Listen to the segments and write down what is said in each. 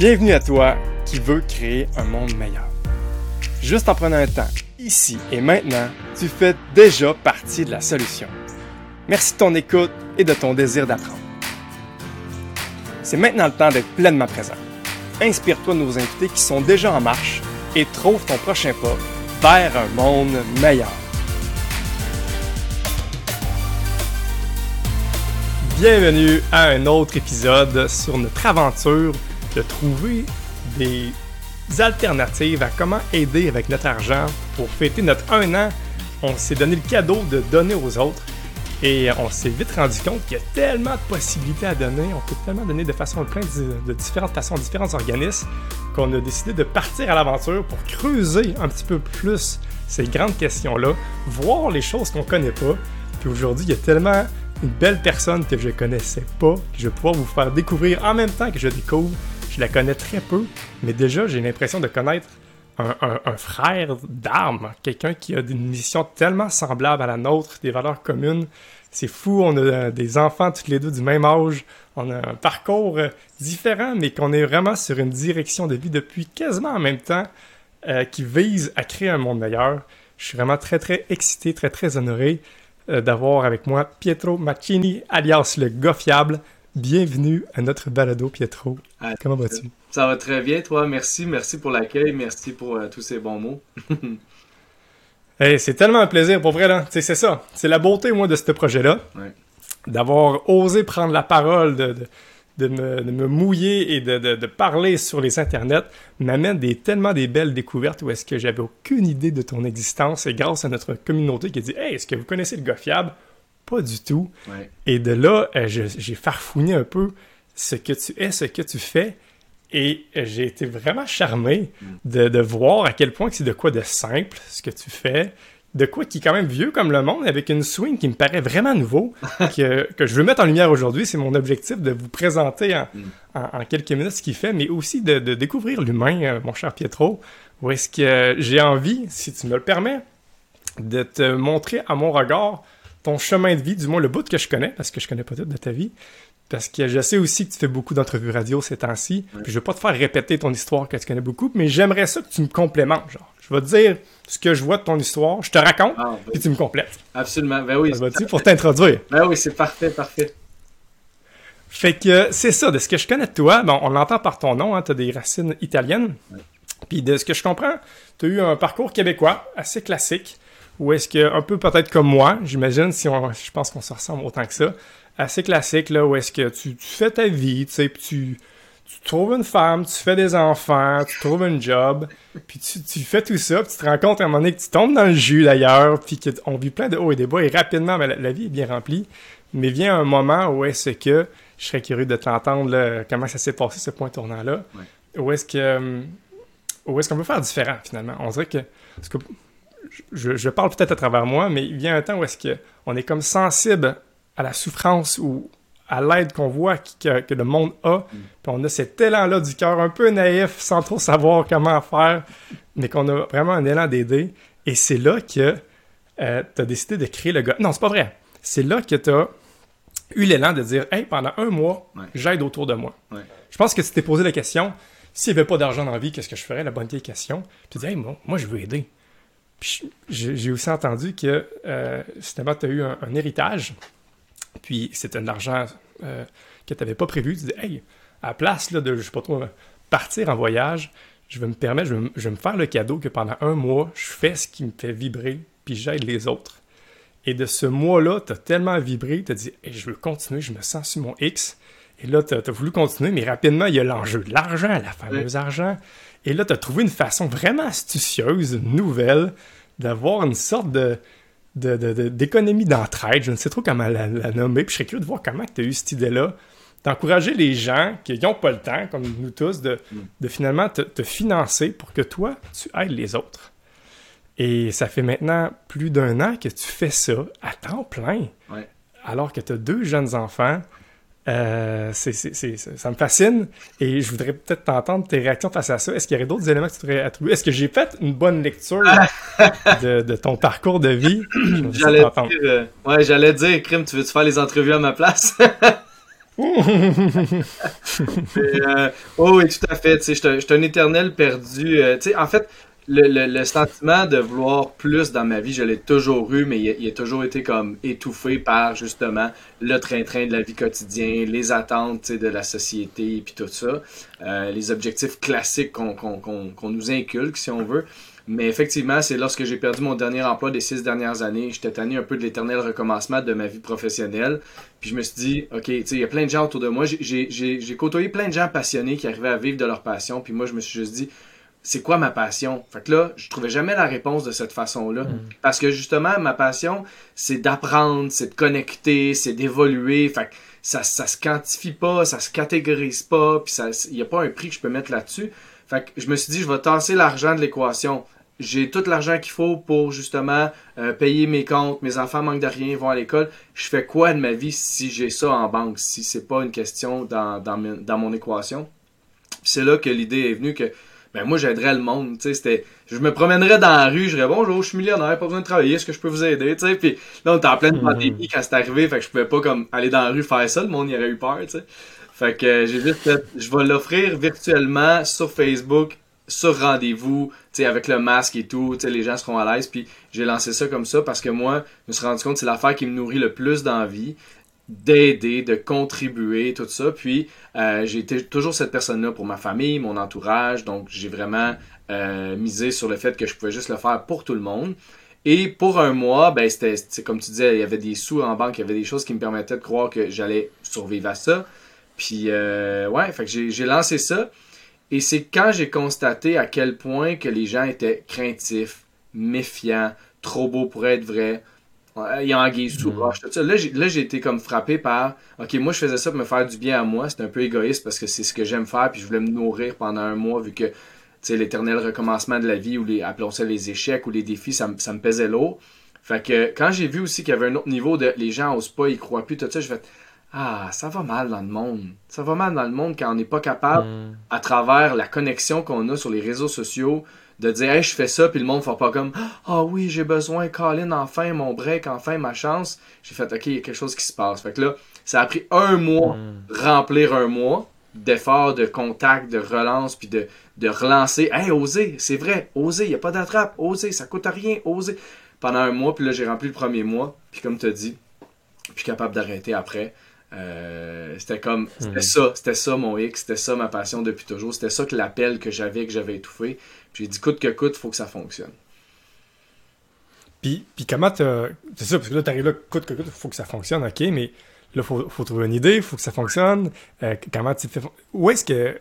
Bienvenue à toi qui veux créer un monde meilleur. Juste en prenant un temps, ici et maintenant, tu fais déjà partie de la solution. Merci de ton écoute et de ton désir d'apprendre. C'est maintenant le temps d'être pleinement présent. Inspire-toi de nos invités qui sont déjà en marche et trouve ton prochain pas vers un monde meilleur. Bienvenue à un autre épisode sur notre aventure de trouver des alternatives à comment aider avec notre argent pour fêter notre un an. On s'est donné le cadeau de donner aux autres et on s'est vite rendu compte qu'il y a tellement de possibilités à donner. On peut tellement donner de façon plein de, de différentes façons, différents organismes qu'on a décidé de partir à l'aventure pour creuser un petit peu plus ces grandes questions-là, voir les choses qu'on connaît pas. Puis aujourd'hui, il y a tellement une belle personne que je connaissais pas, que je vais pouvoir vous faire découvrir en même temps que je découvre. Je la connais très peu, mais déjà j'ai l'impression de connaître un, frère d'armes, quelqu'un qui a une mission tellement semblable à la nôtre, des valeurs communes. C'est fou, on a des enfants tous les deux du même âge, on a un parcours euh, différent, mais qu'on est vraiment sur une direction de vie depuis quasiment en même temps euh, qui vise à créer un monde meilleur. Je suis vraiment très très excité, très très honoré euh, d'avoir avec moi Pietro Maccini, alias le gars. Bienvenue à notre balado, Pietro. Ah, Comment vas-tu? Ça va très bien, toi. Merci. Merci pour l'accueil. Merci pour euh, tous ces bons mots. hey, c'est tellement un plaisir, pour vrai, là. C'est ça. C'est la beauté, moi, de ce projet-là. Ouais. D'avoir osé prendre la parole, de, de, de, me, de me, mouiller et de, de, parler sur les internets m'amène des, tellement des belles découvertes où est-ce que j'avais aucune idée de ton existence et grâce à notre communauté qui dit Hey, est-ce que vous connaissez le gars fiable? Pas du tout. Ouais. Et de là, euh, j'ai farfouillé un peu ce que tu es, ce que tu fais. Et j'ai été vraiment charmé Mm. de, de voir à quel point c'est de quoi de simple ce que tu fais, de quoi qui est quand même vieux comme le monde, avec une swing qui me paraît vraiment nouveau, que, que je veux mettre en lumière aujourd'hui. C'est mon objectif de vous présenter en, Mm. en, en quelques minutes ce qu'il fait, mais aussi de, de découvrir l'humain, euh, mon cher Pietro. Où est-ce que euh, j'ai envie, si tu me le permets, de te montrer à mon regard ton chemin de vie, du moins le bout que je connais, parce que je connais pas tout de ta vie. Parce que je sais aussi que tu fais beaucoup d'entrevues radio ces temps-ci. Puis je vais pas te faire répéter ton histoire que tu connais beaucoup, mais j'aimerais ça que tu me complémentes. Genre, je vais te dire ce que je vois de ton histoire, je te raconte, Ah, ben, puis tu me complètes. absolument. Ben oui. Ça va-tu pour t'introduire? Ben oui, c'est parfait, parfait. Fait que c'est ça, de ce que je connais de toi, bon, on l'entend par ton nom, hein, tu as des racines italiennes. Puis de ce que je comprends, tu as eu un parcours québécois assez classique, ou est-ce que, un peu peut-être comme moi, j'imagine, si on, je pense qu'on se ressemble autant que ça, assez classique, là, où est-ce que tu, tu fais ta vie, tu sais, puis tu, tu trouves une femme, tu fais des enfants, tu trouves un job, puis tu, tu fais tout ça, puis tu te rends compte à un moment donné que tu tombes dans le jus d'ailleurs, puis qu'on vit plein de hauts et des bas, et rapidement, ben, la, la vie est bien remplie, mais vient un moment où est-ce que, je serais curieux de t'entendre, là, comment ça s'est passé ce point tournant-là, Ouais. où est-ce que, hum, où est-ce qu'on peut faire différent finalement, on dirait que, parce que je, je parle peut-être à travers moi, mais il vient un temps où est-ce que on est comme sensible à la souffrance ou à l'aide qu'on voit que, que le monde a, puis on a cet élan-là du cœur un peu naïf, sans trop savoir comment faire, mais qu'on a vraiment un élan d'aider. Et c'est là que tu as décidé de créer le gars. Non, c'est pas vrai. C'est là que tu as eu l'élan de dire Hey, pendant un mois, Ouais. j'aide autour de moi. Ouais. Je pense que tu t'es posé la question s'il n'y avait pas d'argent dans la vie, qu'est-ce que je ferais? La bonne vieille question. Puis tu dis Hey, moi, moi, je veux aider. Puis j'ai aussi entendu que euh, finalement, tu as eu un, un héritage, puis c'était de l'argent euh, que tu n'avais pas prévu. Tu dis Hey, à la place là, de, je sais pas trop, partir en voyage, je vais me permettre, je vais, me- je vais me faire le cadeau que pendant un mois, je fais ce qui me fait vibrer, puis j'aide les autres. Et de ce mois-là, tu as tellement vibré, tu as dit Hey, je veux continuer, je me sens sur mon X. Et là, tu as, voulu continuer, mais rapidement, il y a l'enjeu de l'argent, la fameuse argent. Et là, tu as trouvé une façon vraiment astucieuse, nouvelle, d'avoir une sorte de de- de- de- d'économie d'entraide, je ne sais trop comment la, la nommer, puis je serais curieux de voir comment tu as eu cette idée-là, d'encourager les gens qui n'ont pas le temps, comme nous tous, de, de finalement te, te financer pour que toi, tu aides les autres. Et ça fait maintenant plus d'un an que tu fais ça à temps plein, Ouais. alors que tu as deux jeunes enfants. Euh, ça ça me fascine et je voudrais peut-être t'entendre tes réactions face à ça. Est-ce qu'il y aurait d'autres éléments que tu voudrais attribuer? Est-ce que j'ai fait une bonne lecture de, de ton parcours de vie? Ça J'allais dire, euh, ouais, j'allais dire, Crime, tu veux-tu faire les entrevues à ma place? euh, oh, oui, tout à fait. Je suis un éternel perdu. Euh, en fait, le, le, sentiment de vouloir plus dans ma vie, je l'ai toujours eu, mais il, a toujours été comme étouffé par justement le train-train de la vie quotidienne, les attentes de la société, puis tout ça, euh, les objectifs classiques qu'on nous inculque, si on veut. Mais effectivement, c'est lorsque j'ai perdu mon dernier emploi des six dernières années, j'étais tanné un peu de l'éternel recommencement de ma vie professionnelle. Puis je me suis dit, OK, tu il y a plein de gens autour de moi. J'ai côtoyé plein de gens passionnés qui arrivaient à vivre de leur passion. Puis moi, je me suis juste dit, c'est quoi ma passion? Fait que là, je trouvais jamais la réponse de cette façon-là. Mm. Parce que justement, ma passion, c'est d'apprendre, c'est de connecter, c'est d'évoluer. Fait que ça, ça se quantifie pas, ça se catégorise pas, puis il n'y a pas un prix que je peux mettre là-dessus. Fait que je me suis dit, je vais tasser l'argent de l'équation. J'ai tout l'argent qu'il faut pour justement euh, payer mes comptes, mes enfants manquent de rien, vont à l'école. Je fais quoi de ma vie si j'ai ça en banque, si c'est pas une question dans, dans, dans mon équation? C'est là que l'idée est venue que ben moi j'aiderais le monde, tu sais, c'était je me promènerais dans la rue, je dirais bonjour, je suis millionnaire, pas besoin de travailler, est-ce que je peux vous aider, tu sais, puis là on était en pleine mhm. pandémie quand c'est arrivé, fait que je pouvais pas comme aller dans la rue faire ça, le monde y aurait eu peur, tu sais. Fait que j'ai juste fait, je vais l'offrir virtuellement sur Facebook, sur rendez-vous, tu sais, avec le masque et tout, tu sais, les gens seront à l'aise, puis j'ai lancé ça comme ça parce que moi, je me suis rendu compte que c'est l'affaire qui me nourrit le plus d'envie d'aider, de contribuer, tout ça. Puis euh, j'ai été toujours cette personne-là pour ma famille, mon entourage. Donc j'ai vraiment euh, misé sur le fait que je pouvais juste le faire pour tout le monde. Et pour un mois, ben c'était comme tu disais, il y avait des sous en banque, il y avait des choses qui me permettaient de croire que j'allais survivre à ça. Puis euh, ouais, fait j'ai lancé ça. Et c'est quand j'ai constaté à quel point que les gens étaient craintifs, méfiants, trop beaux pour être vrai, il y a anguille sous roche. Là, j'ai été comme frappé par OK, moi, je faisais ça pour me faire du bien à moi. C'était un peu égoïste parce que c'est ce que j'aime faire. Puis je voulais me nourrir pendant un mois vu que l'éternel recommencement de la vie ou les, appelons ça les échecs ou les défis, ça, me pesait lourd. Fait que quand j'ai vu aussi qu'il y avait un autre niveau de les gens osent pas, ils croient plus, tout ça, je fais Ah, ça va mal dans le monde. Ça va mal dans le monde quand on n'est pas capable, mm. à travers la connexion qu'on a sur les réseaux sociaux, de dire hey, je fais ça puis le monde fait pas comme ah oui j'ai besoin Colin enfin mon break enfin ma chance. J'ai fait ok il y a quelque chose qui se passe. Fait que là ça a pris un mois hmm. remplir un mois d'efforts de contact de relance puis de, de relancer. Hey oser c'est vrai oser il y a pas d'attrape oser ça coûte rien oser pendant un mois puis là j'ai rempli le premier mois puis comme tu as dit puis capable d'arrêter après. Euh, c'était comme c'était hmm. ça c'était ça mon X c'était ça ma passion depuis toujours c'était ça que l'appel que j'avais que j'avais étouffé j'ai dit coûte que coûte, faut que ça fonctionne. Puis, puis comment C'est ça, parce que là, t'arrives là, coûte que coûte, faut que ça fonctionne, ok, mais là, faut, faut trouver une idée, faut que ça fonctionne. Euh, comment tu fais. Où est-ce que.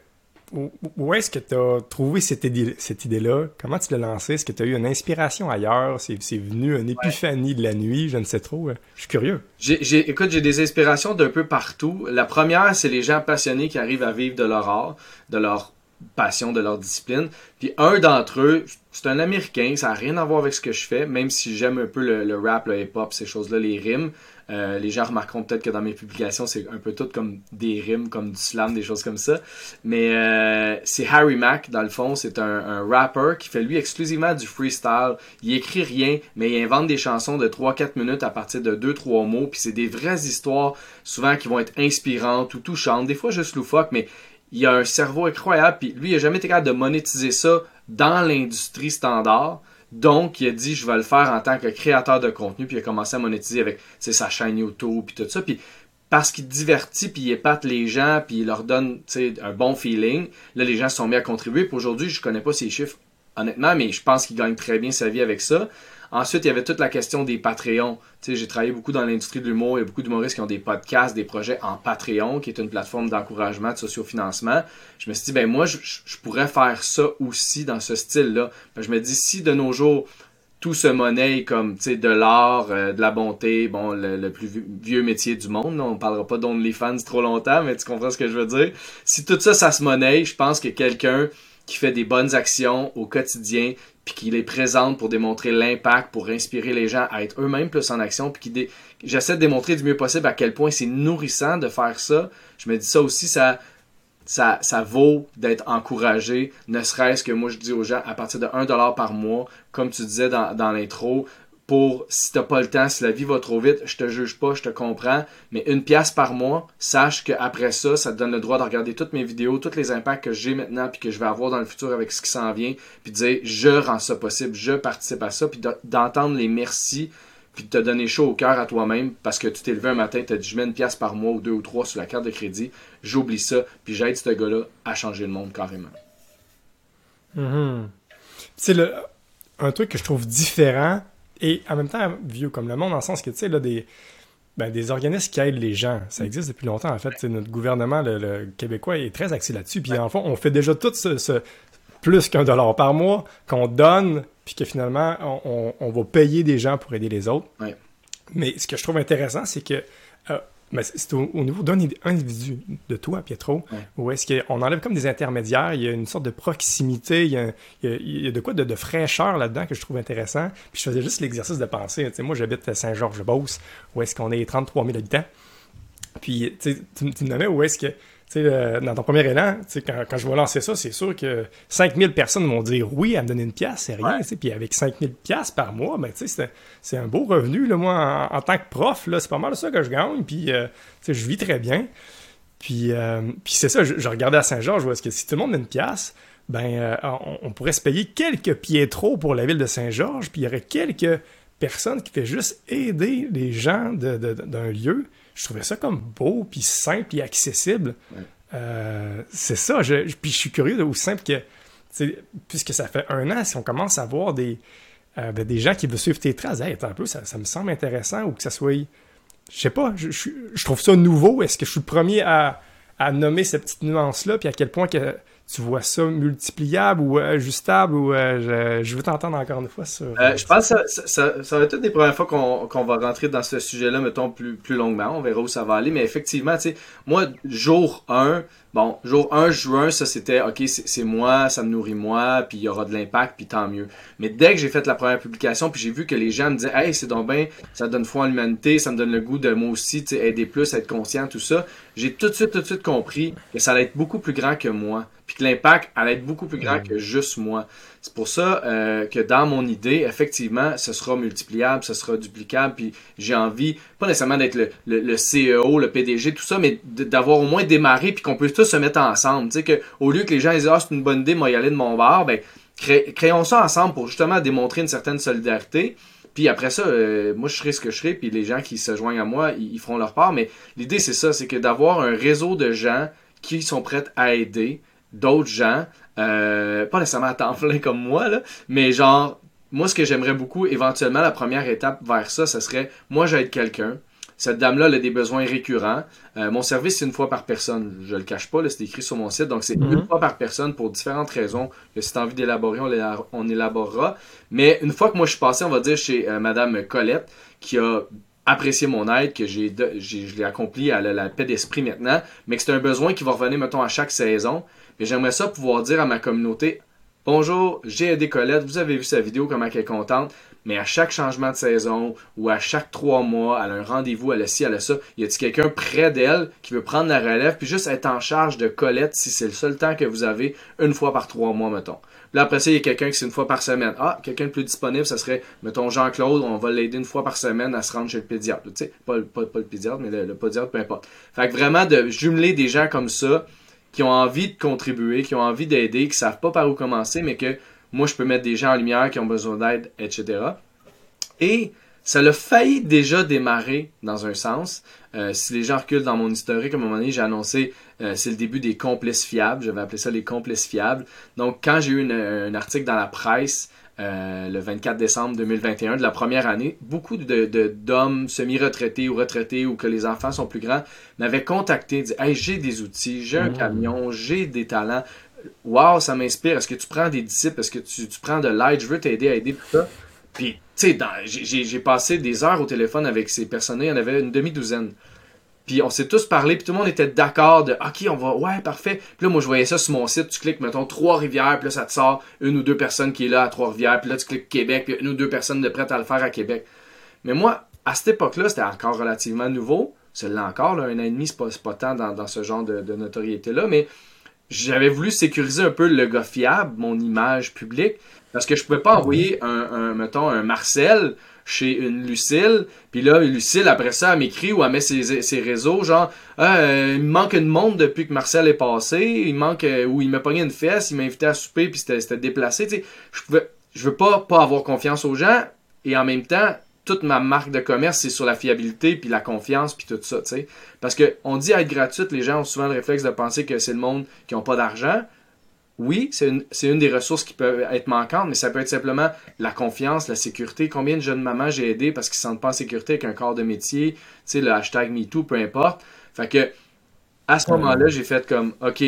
Où, est-ce que tu as trouvé cette, idée, cette idée-là? Comment tu l'as lancée? Est-ce que tu as eu une inspiration ailleurs? C'est, venu une épiphanie de la nuit? Je ne sais trop. Je suis curieux. J'ai, écoute, j'ai des inspirations d'un peu partout. La première, c'est les gens passionnés qui arrivent à vivre de leur art, de leur passion de leur discipline. Puis un d'entre eux, c'est un Américain, ça n'a rien à voir avec ce que je fais, même si j'aime un peu le, rap, le hip-hop, ces choses-là, les rimes. Euh, les gens remarqueront peut-être que dans mes publications, c'est un peu tout comme des rimes, comme du slam, des choses comme ça. Mais euh, c'est Harry Mack, dans le fond, c'est un, un rapper qui fait lui exclusivement du freestyle. Il écrit rien, mais il invente des chansons de 3-4 minutes à partir de 2-3 mots. Puis c'est des vraies histoires, souvent qui vont être inspirantes ou touchantes, des fois juste loufoques, mais il a un cerveau incroyable, puis lui, il a jamais été capable de monétiser ça dans l'industrie standard. Donc, il a dit, je vais le faire en tant que créateur de contenu, puis il a commencé à monétiser avec sa chaîne YouTube, puis tout ça. Puis parce qu'il divertit, puis il épate les gens, puis il leur donne un bon feeling, là, les gens se sont mis à contribuer. Puis aujourd'hui, je connais pas ses chiffres, honnêtement, mais je pense qu'il gagne très bien sa vie avec ça. Ensuite, il y avait toute la question des Patreons. Tu sais, j'ai travaillé beaucoup dans l'industrie de l'humour. Il y a beaucoup d'humoristes qui ont des podcasts, des projets en Patreon, qui est une plateforme d'encouragement, de sociofinancement. Je me suis dit, ben moi, je, pourrais faire ça aussi dans ce style-là. Ben, je me dis, si de nos jours, tout se monnaie comme tu sais de l'art, euh, de la bonté, bon le, plus vieux métier du monde. On parlera pas d'OnlyFans trop longtemps, mais tu comprends ce que je veux dire. Si tout ça, ça se monnaie, je pense que quelqu'un qui fait des bonnes actions au quotidien, puis qui les présente pour démontrer l'impact, pour inspirer les gens à être eux-mêmes plus en action, qui j'essaie de démontrer du mieux possible à quel point c'est nourrissant de faire ça. Je me dis ça aussi, ça, ça, ça vaut d'être encouragé, ne serait-ce que moi je dis aux gens à partir de 1$ par mois, comme tu disais dans, dans l'intro, pour si t'as pas le temps, si la vie va trop vite, je te juge pas, je te comprends, mais une pièce par mois, sache qu'après ça, ça te donne le droit de regarder toutes mes vidéos, tous les impacts que j'ai maintenant, puis que je vais avoir dans le futur avec ce qui s'en vient, puis dire je rends ça possible, je participe à ça, puis d'entendre les merci, puis de te donner chaud au cœur à toi-même parce que tu t'es levé un matin, t'as dit je mets une pièce par mois ou deux ou trois sur la carte de crédit, j'oublie ça, puis j'aide ce gars-là à changer le monde carrément. C'est le un truc que je trouve différent et en même temps vieux comme le monde, dans le sens que, tu sais, là, des, ben, des organismes qui aident les gens, ça existe depuis longtemps, en fait. Notre gouvernement, le, québécois, est très axé là-dessus. Puis, en fond, on fait déjà tout ce, plus qu'un dollar par mois qu'on donne, puis que finalement, on, va payer des gens pour aider les autres. Mais ce que je trouve intéressant, c'est que euh, mais c'est au, niveau d'un individu, de toi, Pietro, où est-ce qu'on enlève comme des intermédiaires, il y a une sorte de proximité, il y a, il y a, de quoi de, fraîcheur là-dedans que je trouve intéressant. Puis je faisais juste l'exercice de penser. moi, j'habite à Saint-Georges-Beauce, où est-ce qu'on est 33 000 habitants. Puis tu, tu me nommais où est-ce que sais, dans ton premier élan, quand, quand je vais lancer ça, c'est sûr que 5000 personnes vont dire oui à me donner une pièce, c'est rien. Puis avec 5000 pièces par mois, ben, c'est un beau revenu. Là, moi, en, tant que prof, c'est pas mal ça que je gagne. Puis euh, je vis très bien. Puis, euh, puis c'est ça, je, regardais à Saint-Georges, vois que si tout le monde a une pièce, ben, euh, on, pourrait se payer quelques pieds trop pour la ville de Saint-Georges, puis il y aurait quelques personnes qui fait juste aider les gens d'un lieu je trouvais ça comme beau, puis simple, et accessible. Euh, c'est ça. Je, puis je suis curieux de simple que, puisque ça fait un an, si on commence à voir des, euh, ben, des gens qui veulent suivre tes traces, hey, un peu, ça, me semble intéressant, ou que ça soit. Je sais pas, je, je trouve ça nouveau. Est-ce que je suis le premier à, à nommer cette petite nuance-là, puis à quel point que tu vois ça multipliable ou ajustable ou euh, je, veux t'entendre encore une fois sur. Euh, je pense que ça, ça, va être une des premières fois qu'on va rentrer dans ce sujet-là, mettons, plus, plus longuement. On verra où ça va aller. Mais effectivement, tu sais, moi, jour 1, bon, jour 1 juin, ça c'était OK, c'est moi, ça me nourrit moi, puis il y aura de l'impact, puis tant mieux. Mais dès que j'ai fait la première publication, puis j'ai vu que les gens me disaient Hey, c'est donc bien, ça donne foi en l'humanité, ça me donne le goût de moi aussi, aider plus, être conscient, tout ça, j'ai tout de suite, tout de suite compris que ça allait être beaucoup plus grand que moi puis que l'impact allait être beaucoup plus grand mm. que juste moi. C'est pour ça euh, que dans mon idée, effectivement, ce sera multipliable, ce sera duplicable, puis j'ai envie, pas nécessairement d'être le, CEO, le PDG, tout ça, mais d'avoir au moins démarré, puis qu'on puisse tous se mettre ensemble. Tu sais, que, au lieu que les gens disent « Ah, c'est une bonne idée, moi y aller de mon bar », ben, créons ça ensemble pour justement démontrer une certaine solidarité. Puis après ça, euh, moi je serai ce que je serai, puis les gens qui se joignent à moi, ils, ils feront leur part. Mais l'idée c'est ça, c'est que d'avoir un réseau de gens qui sont prêts à aider, d'autres gens, euh, pas nécessairement à temps plein comme moi, là, mais genre, moi, ce que j'aimerais beaucoup, éventuellement, la première étape vers ça, ce serait, moi, j'aide quelqu'un. Cette dame-là, elle a des besoins récurrents. Euh, mon service, c'est une fois par personne. Je le cache pas, c'est écrit sur mon site. Donc, c'est mhm. une fois par personne pour différentes raisons. Que si tu as envie d'élaborer, on, élaborera. Mais une fois que moi, je suis passé, on va dire, chez euh, Madame Colette, qui a apprécié mon aide, que j'ai, je l'ai accompli à la, la paix d'esprit maintenant, mais que c'est un besoin qui va revenir, mettons, à chaque saison. Et j'aimerais ça pouvoir dire à ma communauté Bonjour, j'ai aidé Colette, vous avez vu sa vidéo, comment elle est contente, mais à chaque changement de saison ou à chaque trois mois, elle a un rendez-vous, elle a ci, elle a ça, y a-t-il quelqu'un près d'elle qui veut prendre la relève puis juste être en charge de Colette si c'est le seul temps que vous avez, une fois par trois mois, mettons? Puis après ça, il y a quelqu'un qui c'est une fois par semaine. Ah, quelqu'un de plus disponible, ça serait, mettons, Jean-Claude, on va l'aider une fois par semaine à se rendre chez le pédiatre. Tu sais, pas, pas, le pédiatre, mais le, le pédiatre, peu importe. Fait que vraiment de jumeler des gens comme ça, qui ont envie de contribuer, qui ont envie d'aider, qui savent pas par où commencer, mais que moi, je peux mettre des gens en lumière qui ont besoin d'aide, etc. Et ça l'a failli déjà démarrer dans un sens. Euh, si les gens reculent dans mon historique, à un moment donné, j'ai annoncé euh, c'est le début des complices fiables. Je vais appeler ça les complices fiables. Donc, quand j'ai eu un article dans la presse euh, le 24 décembre 2021 de la première année, beaucoup de, d'hommes semi-retraités ou retraités ou que les enfants sont plus grands m'avaient contacté, dit Hey, j'ai des outils, j'ai un mmh. camion, j'ai des talents. Waouh, ça m'inspire. Est-ce que tu prends des disciples? Est-ce que tu, prends de l'aide? Je veux t'aider à aider, tout ça. Puis, tu sais, j'ai, passé des heures au téléphone avec ces personnes-là. Il y en avait une demi-douzaine. Puis on s'est tous parlé, puis tout le monde était d'accord de OK, on va, ouais, parfait. Puis là, moi, je voyais ça sur mon site. Tu cliques, mettons, Trois-Rivières, puis là, ça te sort une ou deux personnes qui est là à Trois-Rivières. Puis là, tu cliques Québec, puis une ou deux personnes de prêtes à le faire à Québec. Mais moi, à cette époque-là, c'était encore relativement nouveau. C'est là encore, là, un an et demi, c'est pas, pas tant dans, ce genre de, notoriété-là. Mais j'avais voulu sécuriser un peu le gars fiable, mon image publique, parce que je pouvais pas envoyer un, un mettons, un Marcel chez une Lucille, puis là, Lucille, après ça, elle m'écrit ou elle met ses, ses réseaux, genre, ah, euh, il me manque de monde depuis que Marcel est passé, il manque, euh, ou il m'a pogné une fesse, il m'a invité à souper, puis c'était déplacé, tu sais, je pouvais, je veux pas, pas avoir confiance aux gens, et en même temps, toute ma marque de commerce, c'est sur la fiabilité, puis la confiance, puis tout ça, tu sais. Parce que on dit être gratuite, les gens ont souvent le réflexe de penser que c'est le monde qui n'a pas d'argent, oui, c'est une, une, des ressources qui peuvent être manquantes, mais ça peut être simplement la confiance, la sécurité. Combien de jeunes mamans j'ai aidé parce qu'ils ne se sentent pas en sécurité avec un corps de métier, tu sais, le hashtag MeToo, peu importe. Fait que, à ce moment-là, j'ai fait comme, OK,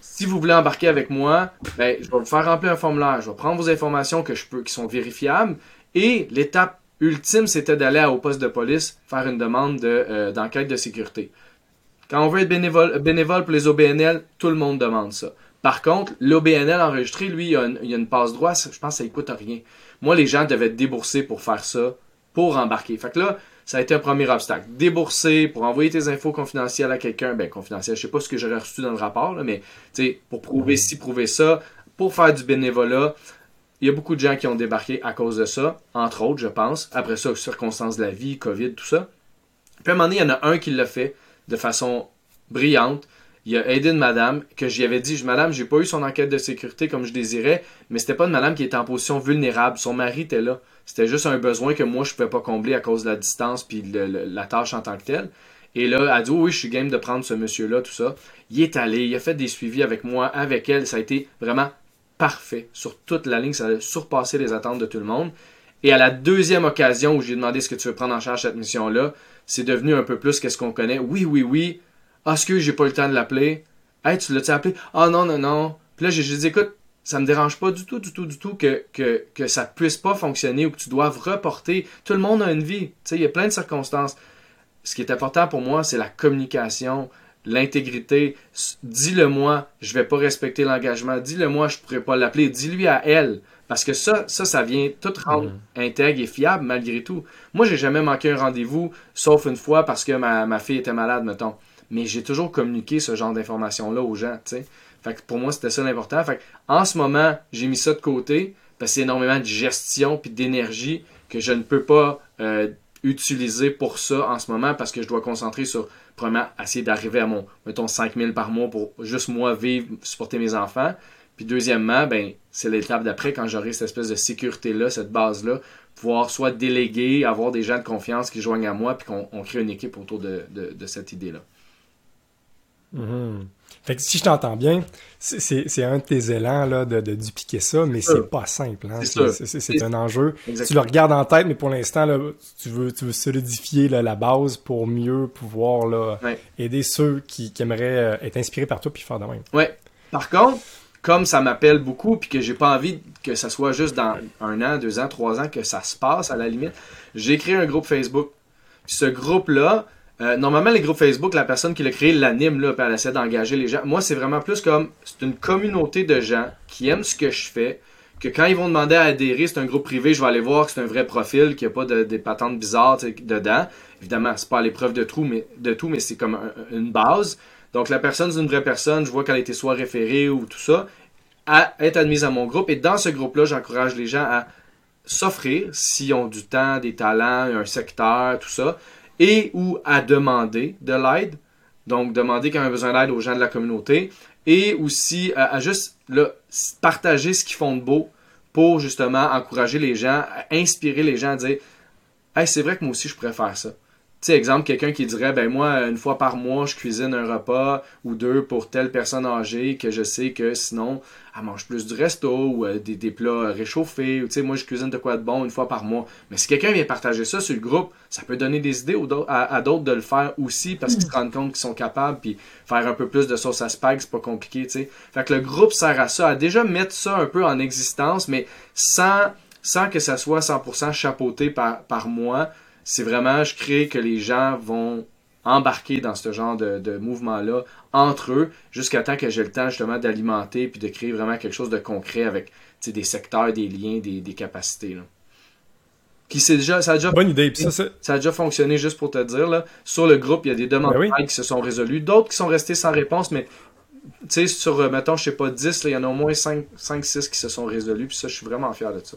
si vous voulez embarquer avec moi, ben, je vais vous faire remplir un formulaire, je vais prendre vos informations que je peux, qui sont vérifiables, et l'étape ultime, c'était d'aller au poste de police faire une demande euh, d'enquête de, sécurité. Quand on veut être bénévole, bénévole pour les OBNL, tout le monde demande ça. Par contre, l'OBNL enregistré, lui, il y, a une, passe droit, je pense que ça ne coûte rien. Moi, les gens devaient débourser pour faire ça, pour embarquer. Fait que là, ça a été un premier obstacle. Débourser pour envoyer tes infos confidentielles à quelqu'un, ben confidentiel, je sais pas ce que j'aurais reçu dans le rapport, là, mais pour prouver ci, prouver ça, pour faire du bénévolat, il y a beaucoup de gens qui ont débarqué à cause de ça, entre autres, je pense. Après ça, circonstances de la vie, COVID, tout ça. Puis à un moment donné, il y en a un qui l'a fait de façon brillante il a aidé une madame que j'y avais dit, madame, j'ai pas eu son enquête de sécurité comme je désirais, mais c'était pas une madame qui était en position vulnérable. Son mari était là. C'était juste un besoin que moi je pouvais pas combler à cause de la distance puis la tâche en tant que telle. Et là, elle a dit oui, je suis game de prendre ce monsieur-là, tout ça. Il est allé, il a fait des suivis avec moi, avec elle. Ça a été vraiment parfait sur toute la ligne. Ça a surpassé les attentes de tout le monde. Et à la deuxième occasion où j'ai demandé ce que tu veux prendre en charge cette mission-là, c'est devenu un peu plus qu'est-ce qu'on connaît. Oui, oui, oui. Ah, que j'ai pas le temps de l'appeler. Hey, tu l'as-tu appelé? Ah, non, non, non. Puis là, j'ai dit, écoute, ça me dérange pas du tout, du tout, du tout que, que, que ça puisse pas fonctionner ou que tu doives reporter. Tout le monde a une vie. Tu sais, il y a plein de circonstances. Ce qui est important pour moi, c'est la communication, l'intégrité. Dis-le moi, je vais pas respecter l'engagement. Dis-le moi, je pourrais pas l'appeler. Dis-lui à elle. Parce que ça, ça, ça vient tout rendre mm. intègre et fiable malgré tout. Moi, j'ai jamais manqué un rendez-vous, sauf une fois parce que ma, ma fille était malade, mettons mais j'ai toujours communiqué ce genre d'informations-là aux gens, tu. Fait pour moi, c'était ça l'important. Fait en ce moment, j'ai mis ça de côté parce que c'est énormément de gestion puis d'énergie que je ne peux pas euh, utiliser pour ça en ce moment parce que je dois concentrer sur, premièrement, essayer d'arriver à mon, mettons, 5000 par mois pour juste moi vivre, supporter mes enfants. Puis deuxièmement, ben, c'est l'étape d'après quand j'aurai cette espèce de sécurité-là, cette base-là, pouvoir soit déléguer, avoir des gens de confiance qui joignent à moi, puis qu'on crée une équipe autour de cette idée-là. Mhm. Fait que si je t'entends bien, c'est un de tes élans là, de, de dupliquer ça, mais c'est pas simple. Hein? C'est un enjeu. Tu le regardes en tête, mais pour l'instant, tu veux, tu veux solidifier la base pour mieux pouvoir là, aider ceux qui, qui, aimeraient euh, être inspirés par toi puis faire de même. Ouais. Par contre, comme ça m'appelle beaucoup puis que j'ai pas envie que ça soit juste dans un an, deux ans, trois ans que ça se passe à la limite, j'ai créé un groupe Facebook. ce groupe-là, euh, normalement, les groupes Facebook, la personne qui l'a créé l'anime, là, elle essaie d'engager les gens. Moi, c'est vraiment plus comme, c'est une communauté de gens qui aiment ce que je fais, que quand ils vont demander à adhérer, c'est un groupe privé, je vais aller voir que c'est un vrai profil, qu'il n'y a pas de, des patentes bizarres dedans. Évidemment, c'est pas à l'épreuve de tout, mais, de tout, mais c'est comme une base. Donc, la personne, c'est une vraie personne, je vois qu'elle a été soit référée ou tout ça, à être admise à mon groupe. Et dans ce groupe-là, j'encourage les gens à s'offrir, s'ils ont du temps, des talents, un secteur, tout ça, et ou à demander de l'aide. Donc, demander quand on a besoin d'aide aux gens de la communauté. Et aussi à, juste partager ce qu'ils font de beau pour justement encourager les gens, inspirer les gens à dire Hey, c'est vrai que moi aussi je pourrais faire ça sais, exemple, quelqu'un qui dirait, ben moi, une fois par mois, je cuisine un repas ou deux pour telle personne âgée que je sais que sinon, elle mange plus du resto ou euh, des, plats réchauffés. Ou tu sais, moi, je cuisine de quoi de bon une fois par mois. Mais si quelqu'un vient partager ça sur le groupe, ça peut donner des idées à, d'autres de le faire aussi parce qu'ils se rendent compte qu'ils sont capables. Puis faire un peu plus de sauce à spag, c'est pas compliqué, tu sais. Fait que le groupe sert à ça, à déjà mettre ça un peu en existence, mais sans, sans que ça soit 100% chapeauté par, par moi c'est vraiment, je crée que les gens vont embarquer dans ce genre de, mouvement-là entre eux jusqu'à temps que j'ai le temps justement d'alimenter puis de créer vraiment quelque chose de concret avec des secteurs, des liens, des, capacités. Là. Puis c'est déjà, ça a déjà, Bonne idée. ça, a déjà fonctionné, juste pour te dire. Là. Sur le groupe, il y a des demandes ben qui se sont résolues, d'autres qui sont restées sans réponse, mais tu sais, sur, mettons, je sais pas, 10, il y en a au moins 5-6 qui se sont résolus, puis ça, je suis vraiment fier de ça.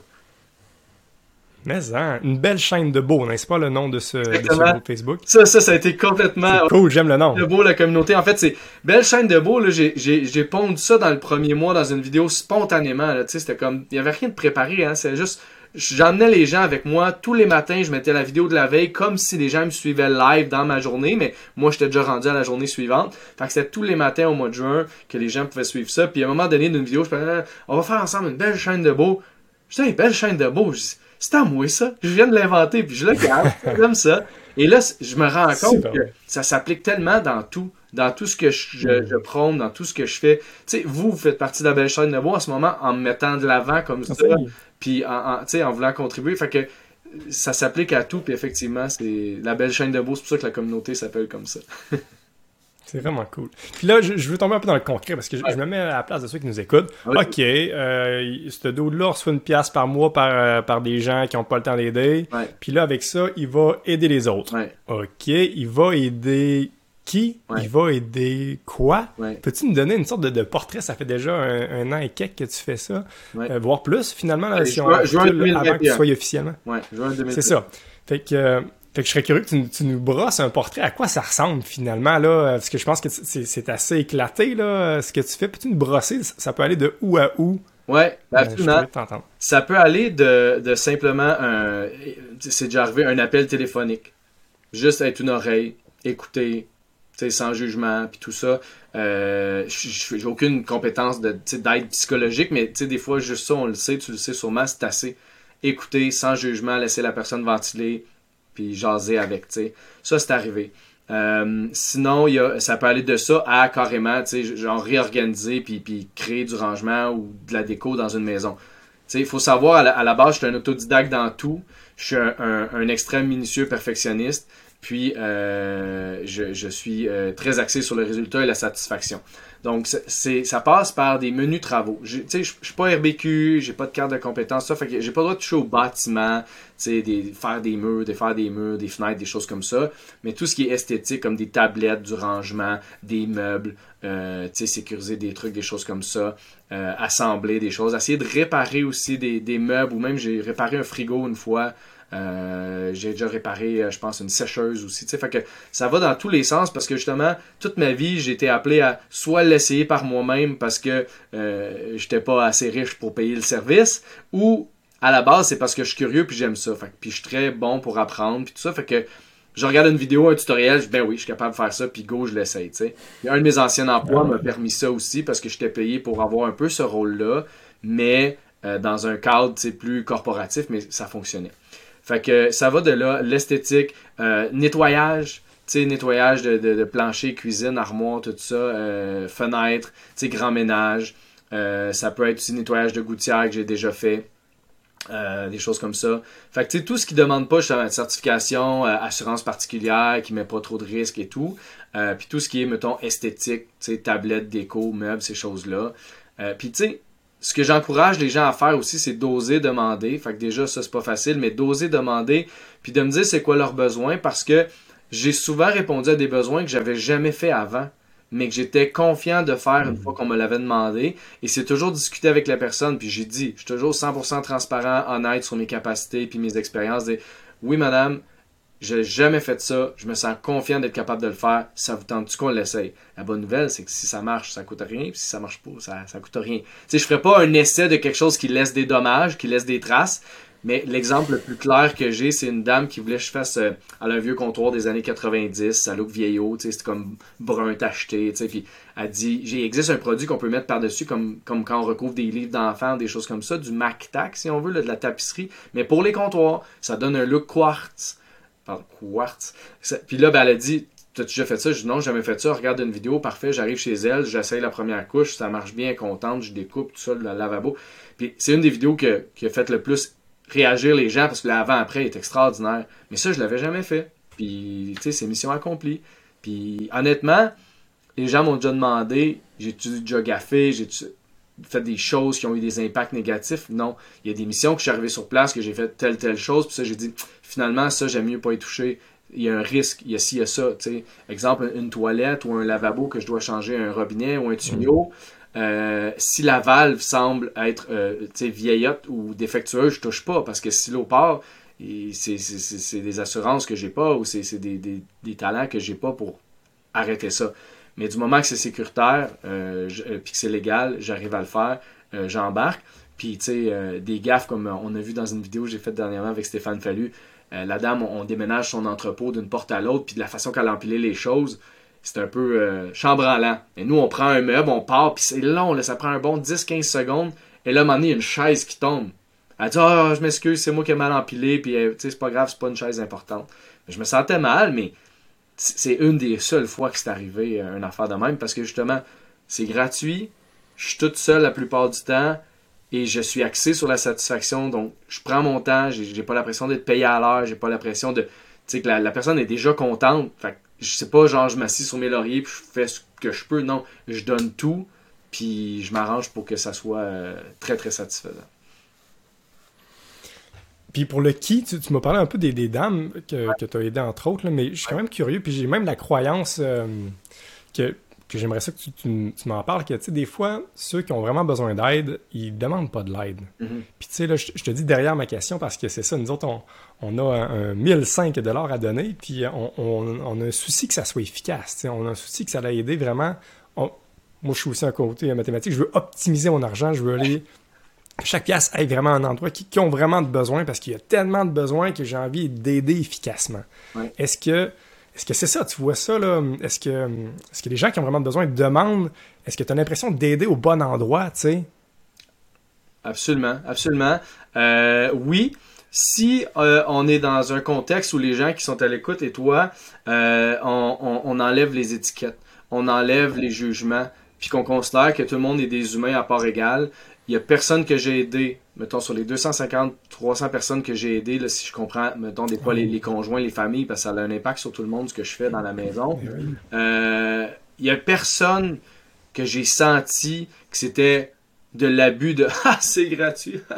Mais hein, une belle chaîne de beau, n'est-ce pas le nom de ce, de ce groupe Facebook? Ça, ça, ça a été complètement cool, j'aime le nom. de beau la communauté. En fait, c'est belle chaîne de beau. Là, j'ai, j'ai, j'ai pondu ça dans le premier mois dans une vidéo spontanément. Là, tu sais, c'était comme, il y avait rien de préparé. Hein, c'est juste, j'emmenais les gens avec moi tous les matins. Je mettais la vidéo de la veille comme si les gens me suivaient live dans ma journée, mais moi j'étais déjà rendu à la journée suivante. Fait que c'était tous les matins au mois de juin que les gens pouvaient suivre ça. Puis à un moment donné d'une vidéo, je parlais, on va faire ensemble une belle chaîne de beau. Je dis, une belle chaîne de beau. Je c'est à moi ça. Je viens de l'inventer, puis je le garde. J'aime ça. Et là, je me rends compte que ça s'applique tellement dans tout, dans tout ce que je, je, je prône, dans tout ce que je fais. Tu sais, vous, vous faites partie de la belle chaîne de beau en ce moment en me mettant de l'avant comme ça, puis en, en, voulant contribuer. Fait que ça s'applique à tout, puis effectivement, c'est la belle chaîne de beau. C'est pour ça que la communauté s'appelle comme ça. C'est vraiment cool. Puis là, je, je veux tomber un peu dans le concret parce que je, me mets à la place de ceux qui nous écoutent. Ok, euh, ce dos-là reçoit une pièce par mois par, euh, par des gens qui n'ont pas le temps d'aider. Puis là, avec ça, il va aider les autres. Ok, il va aider qui? Il va aider quoi? Peux-tu nous donner une sorte de, de portrait? Ça fait déjà un, un an et quelques que tu fais ça. Euh, voire plus, finalement, là, si on juin- juin recule, avant que tu 2021. sois officiellement. Ouais, juin 2020. C'est ça. Fait que, euh, fait que je serais curieux que tu, nous- tu nous brosses un portrait. À quoi ça ressemble finalement, là? Parce que je pense que c'est assez éclaté, là, ce que tu fais. Peux-tu nous brosser? Ça peut aller de où à où? Ouais, Euh, absolument. Ça peut aller de, de simplement un. C'est déjà arrivé, un appel téléphonique. Juste être une oreille, écouter, tu sais, sans jugement, puis tout ça. Euh, J'ai aucune compétence d'aide psychologique, mais tu sais, des fois, juste ça, on le sait, tu le sais sûrement, c'est assez. Écouter sans jugement, laisser la personne ventiler, puis jaser avec, tu sais. Ça, c'est arrivé. Euh, sinon, y a, ça peut aller de ça à carrément, tu sais, genre réorganiser puis, puis créer du rangement ou de la déco dans une maison. Tu sais, il faut savoir, à la, base, je suis un autodidacte dans tout. Je suis un, extrême minutieux perfectionniste. Puis, euh, je, je suis euh, très axé sur le résultat et la satisfaction. Donc, c'est- ça passe par des menus travaux. Tu sais, je suis pas RBQ, j'ai pas de carte de compétence, ça fait que j'ai pas le droit de toucher au bâtiment, faire des murs, de faire des murs, des fenêtres, des choses comme ça. Mais tout ce qui est esthétique, comme des tablettes, du rangement, des meubles, euh, sécuriser des trucs, des choses comme ça, euh, assembler des choses, essayer de réparer aussi des meubles, ou même j'ai réparé un frigo une fois. Euh, j'ai déjà réparé, euh, je pense, une sécheuse aussi. Tu sais, fait que ça va dans tous les sens parce que justement, toute ma vie, j'ai été appelé à soit l'essayer par moi-même parce que euh, j'étais pas assez riche pour payer le service, ou à la base, c'est parce que je suis curieux puis j'aime ça. Fait que, puis je suis très bon pour apprendre puis tout ça. Fait que je regarde une vidéo, un tutoriel, je dis ben oui, je suis capable de faire ça, puis go, je l'essaye. un de mes anciens emplois m'a permis ça aussi parce que j'étais payé pour avoir un peu ce rôle-là, mais euh, dans un cadre plus corporatif, mais ça fonctionnait. Fait que ça va de là, l'esthétique, euh, nettoyage, tu nettoyage de, plancher, cuisine, armoire, tout ça, euh, fenêtre, tu sais, grand ménage. Euh, ça peut être aussi nettoyage de gouttière que j'ai déjà fait. Euh, des choses comme ça. Fait que tu tout ce qui demande pas justement, de certification, assurance particulière, qui met pas trop de risques et tout. Puis tout ce qui est, mettons, esthétique, tu sais, tablette, déco, meubles, ces choses-là. Puis tu sais, ce que j'encourage les gens à faire aussi, c'est d'oser demander. Fait que déjà, ça, c'est pas facile, mais d'oser demander, puis de me dire c'est quoi leurs besoins, parce que j'ai souvent répondu à des besoins que j'avais jamais fait avant, mais que j'étais confiant de faire une fois qu'on me l'avait demandé. Et c'est toujours discuter avec la personne, puis j'ai dit, je suis toujours 100% transparent, honnête sur mes capacités, puis mes expériences. Des, oui, madame, j'ai jamais fait ça, je me sens confiant d'être capable de le faire, ça vous tente-tu qu'on l'essaye? La bonne nouvelle, c'est que si ça marche, ça coûte rien, si ça marche pas, ça, coûte rien. Tu sais, je ferais pas un essai de quelque chose qui laisse des dommages, qui laisse des traces, mais l'exemple le plus clair que j'ai, c'est une dame qui voulait que je fasse euh, elle a un vieux comptoir des années 90, ça look vieillot, c'est comme brun tacheté, puis elle dit, il existe un produit qu'on peut mettre par-dessus, comme, comme quand on recouvre des livres d'enfants, des choses comme ça, du MacTac, si on veut, de la tapisserie, mais pour les comptoirs, ça donne un look quartz, pardon, quartz, Ça- puis là, ben, elle a dit, T'as-tu déjà fait ça? Je dis non, j'ai jamais fait ça. Regarde une vidéo, parfait. J'arrive chez elle, j'essaye la première couche, ça marche bien, contente, je découpe tout ça, le lavabo. Puis c'est une des vidéos qui a fait le plus réagir les gens parce que l'avant-après est extraordinaire. Mais ça, je l'avais jamais fait. Puis, tu sais, c'est mission accomplie. Puis, honnêtement, les gens m'ont déjà demandé, j'ai-tu déjà gaffé, j'ai-tu fait des choses qui ont eu des impacts négatifs? Non. Il y a des missions que je suis arrivé sur place, que j'ai fait telle, telle chose, puis ça, j'ai dit, finalement, ça, j'aime mieux pas y toucher. il y a un risque, il y a ci, il y a ça. Exemple, une toilette ou un lavabo que je dois changer un robinet ou un tuyau. Euh, si la valve semble être euh, vieillotte ou défectueuse, je touche pas parce que si l'eau part, c'est des assurances que j'ai pas ou c'est des, des, des, talents que j'ai pas pour arrêter ça. Mais du moment que c'est sécuritaire euh, euh puis que c'est légal, j'arrive à le faire, euh, j'embarque. Puis, tu sais, des gaffes comme on a vu dans une vidéo que j'ai faite dernièrement avec Stéphane Fallu, la dame, on, déménage son entrepôt d'une porte à l'autre, puis de la façon qu'elle a les choses, c'est un peu chambranlant. Et nous, on prend un meuble, on part, puis c'est long, là, ça prend un bon 10-15 secondes. Et là, à un moment donné, une chaise qui tombe. Elle dit Ah, je m'excuse, c'est moi qui ai mal empilé, puis euh, c'est pas grave, c'est pas une chaise importante. Je me sentais mal, mais c'est une des seules fois que c'est arrivé euh, une affaire de même, parce que justement, c'est gratuit, je suis toute seule la plupart du temps, et je suis axé sur la satisfaction, donc je prends mon temps, j'ai pas l'impression d'être payé à l'heure, j'ai pas l'impression de. Tu sais, que la, personne est déjà contente. Fait je sais pas, genre, je m'assis sur mes lauriers puis je fais ce que je peux. Non, je donne tout, puis je m'arrange pour que ça soit euh, très, très satisfaisant. Puis pour le qui, tu, m'as parlé un peu des, dames que, que tu as aidé entre autres, mais je suis quand même curieux, puis j'ai même la croyance euh, que, j'aimerais ça que tu, tu, m'en parles, que tu sais, des fois, ceux qui ont vraiment besoin d'aide, ils demandent pas de l'aide. Mm-hmm. Puis tu sais, là, je, te dis derrière ma question parce que c'est ça, nous autres, on, on a un, 1005 dollars à donner, puis on, a un souci que ça soit efficace. On a un souci que ça va aider vraiment. moi, je suis aussi un côté mathématique. Je veux optimiser mon argent. Je veux aller. Chaque pièce ait vraiment un endroit qui, ont vraiment de besoin parce qu'il y a tellement de besoins que j'ai envie d'aider efficacement. Est-ce que est-ce que c'est ça, tu vois ça, là? Est-ce que, est-ce que les gens qui ont vraiment besoin demandent, est-ce que tu as l'impression d'aider au bon endroit, tu sais? Absolument, absolument. Euh, oui, si euh, on est dans un contexte où les gens qui sont à l'écoute et toi, euh, on, enlève les étiquettes, on enlève les jugements, puis qu'on considère que tout le monde est des humains à part égale, il y a personne que j'ai aidé, mettons sur les 250, 300 personnes que j'ai aidées, là, si je comprends, mettons des fois les, conjoints, les familles, parce que ça a un impact sur tout le monde ce que je fais dans la maison. Euh, il y a personne que j'ai senti que c'était de l'abus de ah c'est gratuit.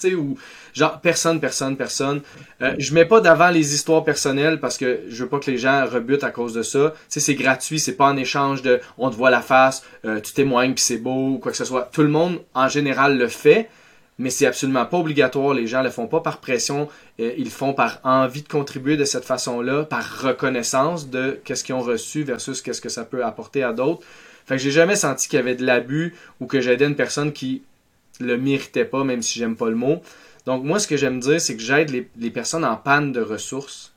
Tu sais ou genre personne personne personne. Euh, je mets pas d'avant les histoires personnelles parce que je veux pas que les gens rebutent à cause de ça. Tu sais c'est gratuit c'est pas en échange de on te voit la face euh, tu témoignes puis c'est beau ou quoi que ce soit. Tout le monde en général le fait mais c'est absolument pas obligatoire. Les gens le font pas par pression. Euh, ils le font par envie de contribuer de cette façon là par reconnaissance de qu'est-ce qu'ils ont reçu versus qu'est-ce que ça peut apporter à d'autres fait que j'ai jamais senti qu'il y avait de l'abus ou que j'aidais une personne qui le méritait pas, même si j'aime pas le mot. Donc moi, ce que j'aime dire, c'est que j'aide les, personnes en panne de ressources.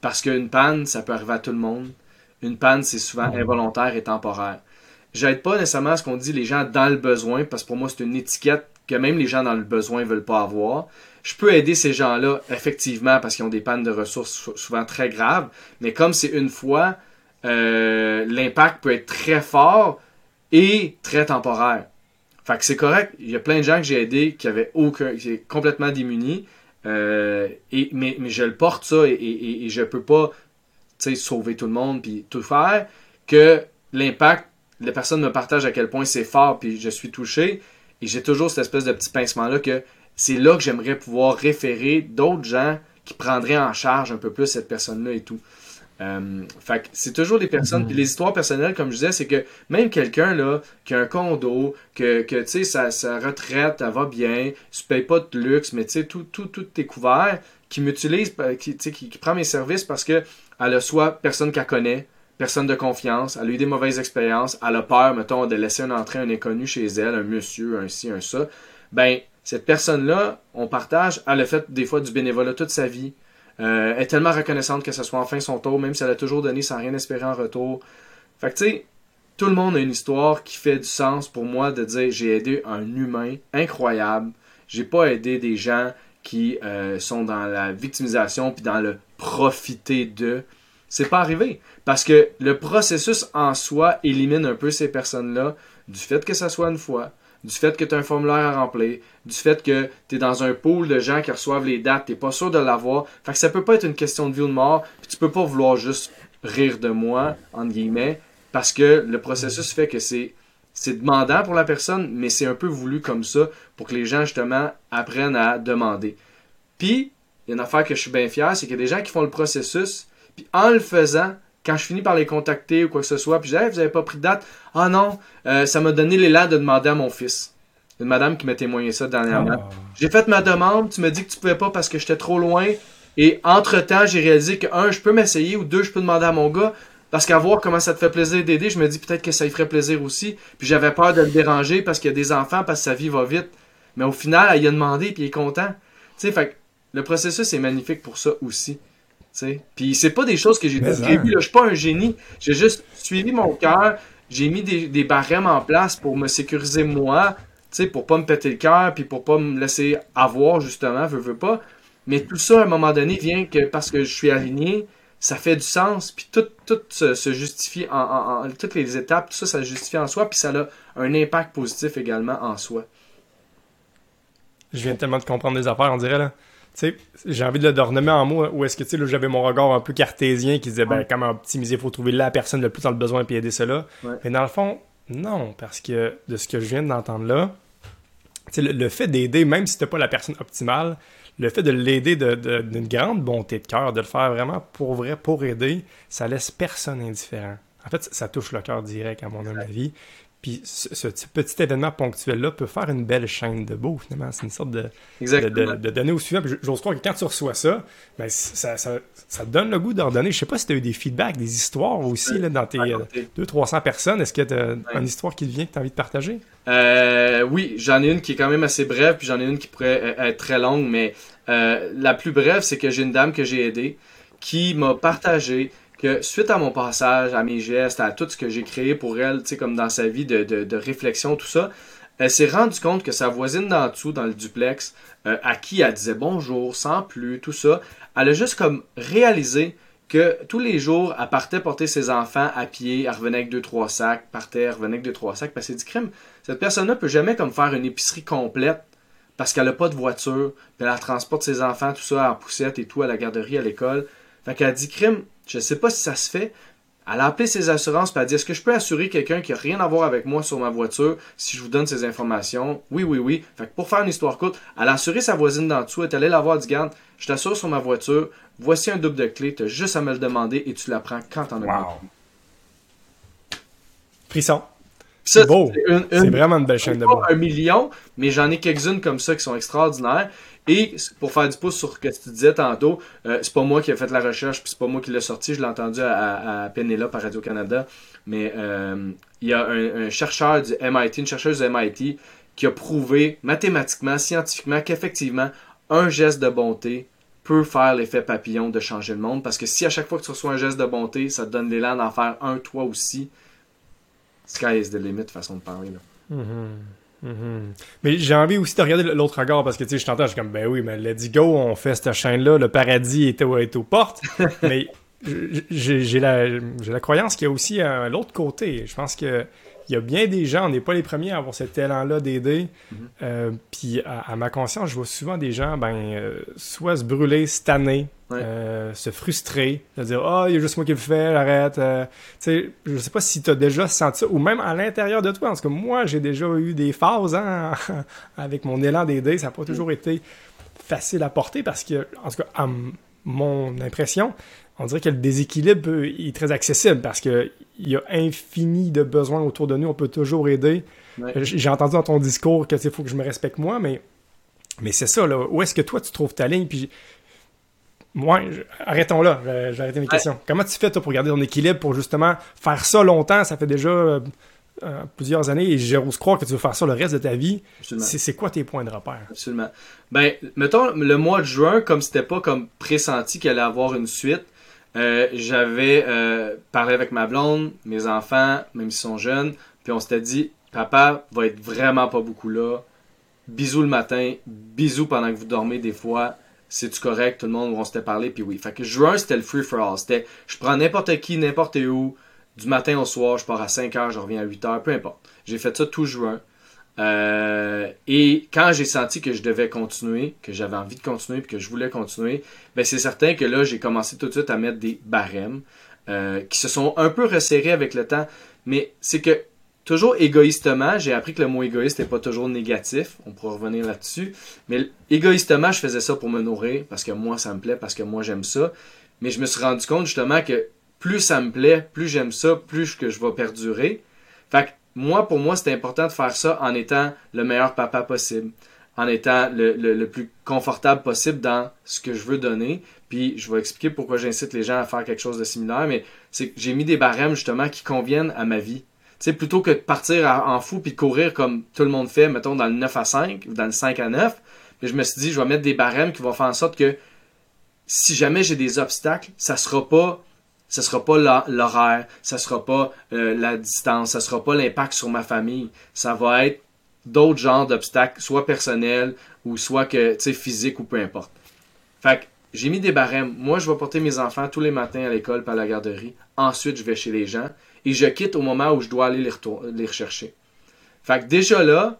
Parce qu'une panne, ça peut arriver à tout le monde. Une panne, c'est souvent involontaire et temporaire. J'aide pas nécessairement ce qu'on dit les gens dans le besoin, parce que pour moi, c'est une étiquette que même les gens dans le besoin veulent pas avoir. Je peux aider ces gens-là, effectivement, parce qu'ils ont des pannes de ressources souvent très graves, mais comme c'est une fois, euh, l'impact peut être très fort et très temporaire. Fait que c'est correct. Il y a plein de gens que j'ai aidés qui avaient aucun, qui étaient complètement démunis. Euh, et, mais, je le porte ça et je peux pas sauver tout le monde puis tout faire. Que l'impact, les personnes me partagent à quel point c'est fort puis je suis touché. Et j'ai toujours cette espèce de petit pincement-là que c'est là que j'aimerais pouvoir référer d'autres gens qui prendraient en charge un peu plus cette personne-là et tout. Euh, fait c'est toujours des personnes. Mhm. Puis les histoires personnelles, comme je disais, c'est que même quelqu'un là qui a un condo, que, que tu sais, sa, sa, retraite, elle va bien, tu payes pas de luxe, mais tu sais, tout, tout, tout est couvert, qui m'utilise, euh, qui, qui, qui prend mes services parce que elle a soit personne qu'elle connaît, personne de confiance, elle a eu des mauvaises expériences, elle a peur, mettons, de laisser un entrée un inconnu chez elle, un monsieur, un ci, un ça. Ben, cette personne-là, on partage, elle a fait des fois du bénévolat toute sa vie. Euh, est tellement reconnaissante que ce soit enfin son tour, même si elle a toujours donné sans rien espérer en retour. Fait que tu sais, tout le monde a une histoire qui fait du sens pour moi de dire j'ai aidé un humain incroyable. J'ai pas aidé des gens qui euh, sont dans la victimisation puis dans le profiter de. C'est pas arrivé. Parce que le processus en soi élimine un peu ces personnes-là du fait que ça soit une fois, du fait que tu as un formulaire à remplir, du fait que tu es dans un pool de gens qui reçoivent les dates, tu pas sûr de l'avoir. Fait que ça peut pas être une question de vie ou de mort, puis tu peux pas vouloir juste rire de moi, entre guillemets, parce que le processus fait que c'est c'est demandant pour la personne, mais c'est un peu voulu comme ça pour que les gens justement apprennent à demander. Puis il y a une affaire que je suis bien fier, c'est qu'il y a des gens qui font le processus, puis en le faisant, quand je finis par les contacter ou quoi que ce soit, puis je dis hey, vous avez pas pris de date? Ah non, euh, ça m'a donné l'élan de demander à mon fils. Une madame qui m'a témoigné ça dernièrement. Ah. J'ai fait ma demande, tu m'as dit que tu pouvais pas parce que j'étais trop loin. Et entre-temps, j'ai réalisé que, un, je peux m'essayer, ou deux, je peux demander à mon gars. Parce qu'à voir comment ça te fait plaisir d'aider, je me dis peut-être que ça lui ferait plaisir aussi. Puis j'avais peur de le déranger parce qu'il y a des enfants, parce que sa vie va vite. Mais au final, elle y a demandé, puis il est content. Tu sais, fait que le processus est magnifique pour ça aussi. Sais. Puis c'est pas des choses que j'ai prévues, hein. Je suis pas un génie. J'ai juste suivi mon cœur. J'ai mis des, des barèmes en place pour me sécuriser moi. Tu sais, pour pas me péter le cœur, puis pour pas me laisser avoir, justement, veux, veux pas. Mais tout ça, à un moment donné, vient que parce que je suis aligné, ça fait du sens, puis tout, tout se, se justifie en, en- en- toutes les étapes, tout ça, ça se justifie en soi, puis ça a un impact positif également en soi. Je viens tellement de comprendre des affaires, on dirait, là. Sais, j'ai envie de le renommer en mots, où est-ce que, tu sais, là, j'avais mon regard un peu cartésien qui disait, ben, comment optimiser, il faut trouver la personne le plus dans le besoin puis aider cela. Ouais. Mais dans le fond, non, parce que de ce que je viens d'entendre là, le, le fait d'aider, même si c'était pas la personne optimale, le fait de l'aider de- de- d'une grande bonté de cœur, de le faire vraiment pour vrai, pour aider, ça laisse personne indifférent. En fait, ça, touche le cœur direct, à mon avis. Puis ce, ce petit- événement ponctuel-là peut faire une belle chaîne de beau, finalement. C'est une sorte de, de, Exactement. de- de donner au suivant. J'ose croire que quand tu reçois ça, ben, ça, ça, donne le goût d'en donner. Je sais pas si tu as eu des feedbacks, des histoires aussi là, dans tes euh, Raconter. 200-300 personnes. Est-ce que tu as une histoire qui te vient que tu as envie de partager? Euh, oui, j'en ai une qui est quand même assez brève, puis j'en ai une qui pourrait euh, être très longue, mais euh, la plus brève, c'est que j'ai une dame que j'ai aidée qui m'a partagé que suite à mon passage, à mes gestes, à tout ce que j'ai créé pour elle, tu sais, comme dans sa vie de, réflexion, tout ça, elle s'est rendue compte que sa voisine d'en dessous, dans le duplex, euh, à qui elle disait bonjour, sans plus, tout ça, elle a juste comme réalisé que tous les jours, elle partait porter ses enfants à pied, elle revenait avec deux, trois sacs, partait, elle revenait avec deux, trois sacs, parce qu'elle dit crime, cette personne-là peut jamais comme faire une épicerie complète parce qu'elle a pas de voiture, puis elle transporte ses enfants, tout ça, en poussette et tout, à la garderie, à l'école. Fait qu'elle dit crime, je sais pas si ça se fait. Elle a appelé ses assurances, puis elle a dit Est-ce que je peux assurer quelqu'un qui a rien à voir avec moi sur ma voiture si je vous donne ces informations? Oui, oui, oui. Fait que pour faire une histoire courte, elle a assuré sa voisine d'en dessous, elle est allée la voir, elle dit Garde, je t'assure sur ma voiture, voici un double de clé, t'as juste à me le demander et tu la prends quand t'en as besoin. Frisson. C'est beau. c'est vraiment une belle chaîne de pas beau. un million, mais j'en ai quelques-unes comme ça qui sont extraordinaires. Et pour faire du pouce sur ce que tu disais tantôt, euh, c'est pas moi qui ai fait la recherche, puis c'est pas moi qui l'ai sorti, je l'ai entendu à, à Penelope à Radio-Canada, mais euh, il y a un, chercheur du MIT, une chercheuse du MIT, qui a prouvé mathématiquement, scientifiquement, qu'effectivement, un geste de bonté peut faire l'effet papillon de changer le monde, parce que si à chaque fois que tu reçois un geste de bonté, ça te donne l'élan d'en faire un toi aussi, sky is the limit, façon de parler. Là. Mhm. Mhm. Mais j'ai envie aussi de regarder l'autre regard parce que tu sais, je t'entends, je suis comme ben oui, mais let's go, on fait cette chaîne-là, le paradis est, est aux portes. mais j'ai j'ai la, j'ai la croyance qu'il y a aussi un l'autre côté. Je pense que il y a bien des gens, on n'est pas les premiers à avoir cet élan-là d'aider. Euh, Puis à, à ma conscience, je vois souvent des gens, ben, euh, soit se brûler, se tanner, Ouais. euh, se frustrer, de dire ah, il y a juste moi qui le fais, arrête. tu sais, je sais pas si tu as déjà senti ça, ou même à l'intérieur de toi. Parce que moi, j'ai déjà eu des phases hein, avec mon élan d'aider. Ça n'a pas toujours été facile à porter parce que, en tout cas, à mon impression, on dirait que le déséquilibre peut- est très accessible parce que il y a infini de besoins autour de nous. On peut toujours aider. Ouais. J- J'ai entendu dans ton discours que il faut que je me respecte moi, mais, mais c'est ça. Là. Où est-ce que toi tu trouves ta ligne? Puis moi, je- arrêtons là. Vais arrêter mes questions. Comment tu fais toi pour garder ton équilibre pour justement faire ça longtemps? Ça fait déjà euh, plusieurs années et j'ose croire que tu veux faire ça le reste de ta vie. C'est quoi tes points de repère? Absolument. Ben, mettons, le mois de juin, comme c'était pas comme pressenti qu'il allait avoir une suite, euh, j'avais euh, parlé avec ma blonde, mes enfants, même s'ils sont jeunes, puis on s'était dit, papa va être vraiment pas beaucoup là. Bisous le matin, bisous pendant que vous dormez des fois. C'est-tu correct? Tout le monde, on s'était parlé, puis oui. Fait que juin, c'était le free for all. C'était, je prends n'importe qui, n'importe où, du matin au soir, je pars à 5 heures, je reviens à 8 heures, peu importe. J'ai fait ça tout juin. Euh, et quand j'ai senti que je devais continuer, que j'avais envie de continuer, puis que je voulais continuer, ben c'est certain que là, j'ai commencé tout de suite à mettre des barèmes euh, qui se sont un peu resserrés avec le temps. Mais c'est que toujours égoïstement, j'ai appris que le mot égoïste n'est pas toujours négatif, on pourra revenir là-dessus, mais égoïstement, je faisais ça pour me nourrir, parce que moi, ça me plaît, parce que moi, j'aime ça. Mais je me suis rendu compte justement que plus ça me plaît, plus j'aime ça, plus que je vais perdurer. Fait que moi, pour moi, c'est important de faire ça en étant le meilleur papa possible, en étant le, plus confortable possible dans ce que je veux donner. Puis je vais expliquer pourquoi j'incite les gens à faire quelque chose de similaire, mais c'est que j'ai mis des barèmes justement qui conviennent à ma vie. Tu sais, plutôt que de partir en fou puis courir comme tout le monde fait, mettons dans le 9 à 5 ou dans le 5 à 9, je me suis dit, je vais mettre des barèmes qui vont faire en sorte que si jamais j'ai des obstacles, ça sera pas ce sera pas l'horaire, ça sera pas euh, la distance, ça sera pas l'impact sur ma famille. Ça va être d'autres genres d'obstacles, soit personnels ou soit que tu sais physique ou peu importe. Fait que j'ai mis des barèmes. Moi, je vais porter mes enfants tous les matins à l'école par la garderie. Ensuite, je vais chez les gens et je quitte au moment où je dois aller les, les rechercher. Fait que déjà là,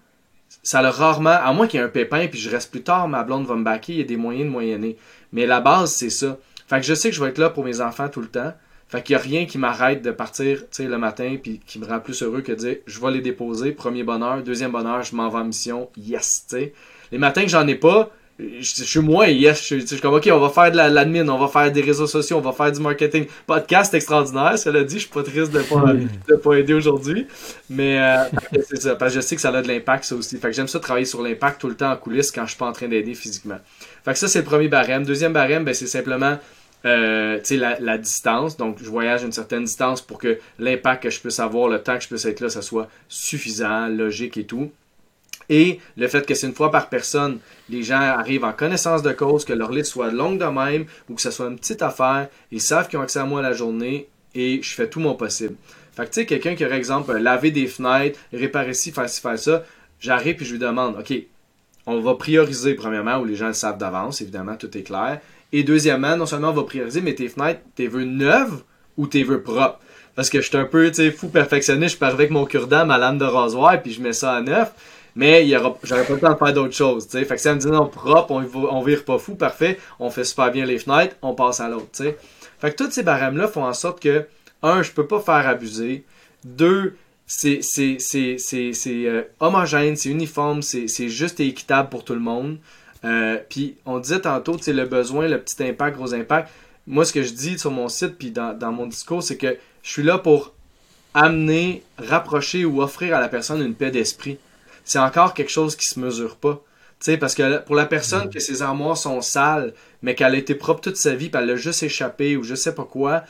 ça a rarement, à moins qu'il y ait un pépin puis je reste plus tard, ma blonde va me baquer, il y a des moyens de moyenner. Mais la base, c'est ça. Fait que je sais que je vais être là pour mes enfants tout le temps. Fait qu'il n'y a rien qui m'arrête de partir le matin puis qui me rend plus heureux que de dire je vais les déposer, premier bonheur, deuxième bonheur, je m'en vais en mission, yes, sais. Les matins que j'en ai pas, je, suis moi yes, je, suis comme ok, on va faire de l'admin, on va faire des réseaux sociaux, on va faire du marketing. Podcast extraordinaire, cela dit, je suis pas triste de pas, de pas aider aujourd'hui. Mais euh, c'est ça, parce que je sais que ça a de l'impact ça aussi. Fait que j'aime ça travailler sur l'impact tout le temps en coulisses quand je suis pas en train d'aider physiquement. Fait que ça, c'est le premier barème. Deuxième barème, ben, c'est simplement euh, la, distance. Donc, je voyage une certaine distance pour que l'impact que je puisse avoir, le temps que je puisse être là, ça soit suffisant, logique et tout. Et le fait que c'est une fois par personne, les gens arrivent en connaissance de cause, que leur liste soit longue de même ou que ce soit une petite affaire, ils savent qu'ils ont accès à moi la journée et je fais tout mon possible. Fait que tu sais, quelqu'un qui aurait exemple laver des fenêtres, réparer ci, faire ci, faire ça, j'arrive et je lui demande, OK, on va prioriser premièrement où les gens le savent d'avance, évidemment, tout est clair. Et deuxièmement, non seulement on va prioriser, mais tes fenêtres, tes veux neuves ou tes veux propres. Parce que je suis un peu, tu fou perfectionniste, je pars avec mon cure-dent, ma lame de rasoir, puis je mets ça à neuf. Mais j'aurais pas le temps de faire d'autres choses, tu sais. Fait que ça me dit non, propre, on, on vire pas fou, parfait, on fait super bien les fenêtres, on passe à l'autre, tu sais. Fait que tous ces barèmes-là font en sorte que, un, je peux pas faire abuser. Deux, c'est euh, homogène, c'est uniforme, c'est juste et équitable pour tout le monde. Euh, puis on disait tantôt, c'est le besoin, le petit impact, gros impact. Moi, ce que je dis sur mon site, puis dans, mon discours, c'est que je suis là pour amener, rapprocher ou offrir à la personne une paix d'esprit. C'est encore quelque chose qui se mesure pas. sais parce que pour la personne que ses armoires sont sales, mais qu'elle a été propre toute sa vie, puis elle a juste échappé ou je sais pas quoi,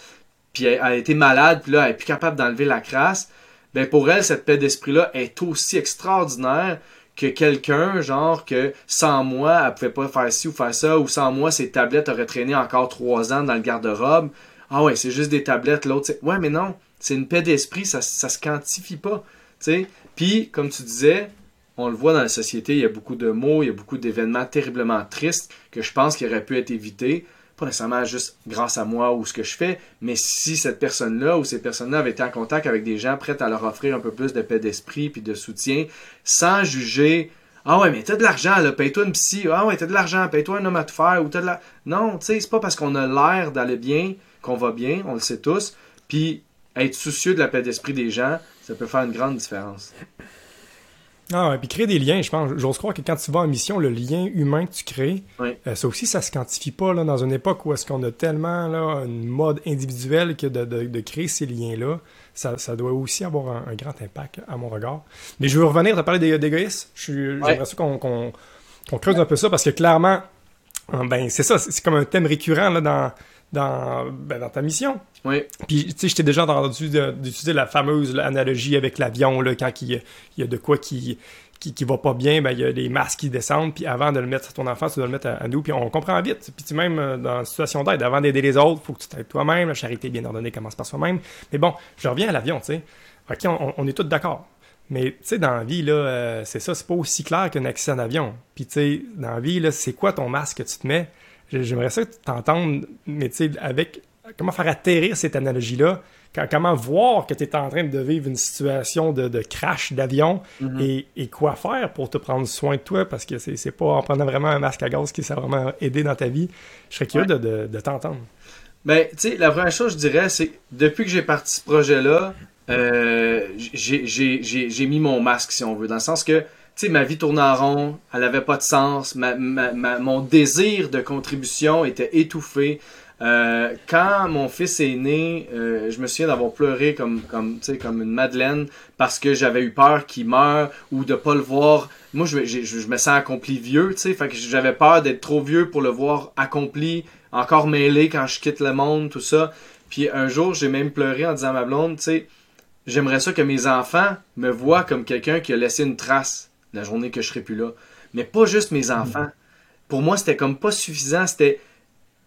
puis elle, a été malade, puis là, elle est plus capable d'enlever la crasse, ben pour elle, cette paix d'esprit-là est aussi extraordinaire que quelqu'un, genre, que sans moi, elle pouvait pas faire ci ou faire ça, ou sans moi, ses tablettes auraient traîné encore trois ans dans le garde-robe. Ah ouais, c'est juste des tablettes, l'autre, ouais, mais non, c'est une paix d'esprit, ça, ça se quantifie pas, tu sais. Puis, comme tu disais, on le voit dans la société, il y a beaucoup de mots, il y a beaucoup d'événements terriblement tristes que je pense qui auraient pu être évités pas nécessairement juste grâce à moi ou ce que je fais, mais si cette personne-là ou ces personnes-là avaient été en contact avec des gens prêts à leur offrir un peu plus de paix d'esprit puis de soutien, sans juger ah ouais, mais t'as de l'argent, là, paye-toi une psy. Ah ouais, t'as de l'argent, paye-toi un homme à te faire. Ou t'as de la... Non, tu sais, c'est pas parce qu'on a l'air d'aller bien qu'on va bien, on le sait tous. Puis être soucieux de la paix d'esprit des gens, ça peut faire une grande différence. Ah ouais, puis créer des liens, je pense, j'ose croire que quand tu vas en mission, le lien humain que tu crées, euh, ça aussi, ça se quantifie pas là, dans une époque où est-ce qu'on a tellement là, une mode individuelle que de, de, créer ces liens-là, ça, ça, doit aussi avoir un, grand impact à mon regard. Mais je veux revenir, à parler d'égoïsme. J'aimerais ça qu'on qu'on creuse un peu ça parce que clairement, ben c'est ça, c'est comme un thème récurrent là, dans, dans, ben, dans ta mission. Oui. Puis, tu sais, je t'ai déjà entendu d'utiliser la fameuse analogie avec l'avion, là, quand il, y a de quoi qui, qui, va pas bien, ben, il y a des masques qui descendent, puis avant de le mettre sur ton enfant, tu dois le mettre à, nous, puis on comprend vite. Puis, tu même euh, dans une situation d'aide, avant d'aider les autres, faut que tu t'aides toi-même, la charité bien ordonnée commence par soi-même. Mais bon, je reviens à l'avion, tu sais. OK, on, est tous d'accord. Mais tu sais, dans la vie, là, euh, c'est ça, c'est pas aussi clair qu'un accident d'avion. Puis tu sais, dans la vie, là, c'est quoi ton masque que tu te mets? J'aimerais ça t'entendre, mais tu sais, avec comment faire atterrir cette analogie-là, comment voir que tu es en train de vivre une situation de, crash d'avion mm-hmm. et, quoi faire pour te prendre soin de toi parce que c'est pas en prenant vraiment un masque à gaz qui s'est vraiment aidé dans ta vie. Je serais curieux de, t'entendre. Ben, tu sais, la première chose, je dirais, c'est depuis que j'ai parti ce projet-là, euh, j'ai mis mon masque, si on veut, dans le sens que, sais, ma vie tournait en rond, elle avait pas de sens, ma, mon désir de contribution était étouffé. Euh, quand mon fils est né, euh, je me souviens d'avoir pleuré comme, comme, comme une madeleine parce que j'avais eu peur qu'il meure ou de pas le voir. Moi, je, je, je me sens accompli vieux, tu sais, j'avais peur d'être trop vieux pour le voir accompli, encore mêlé quand je quitte le monde, tout ça. Puis un jour, j'ai même pleuré en disant à ma blonde, tu sais, j'aimerais ça que mes enfants me voient comme quelqu'un qui a laissé une trace la journée que je serai plus là. Mais pas juste mes enfants. Pour moi, c'était comme pas suffisant, c'était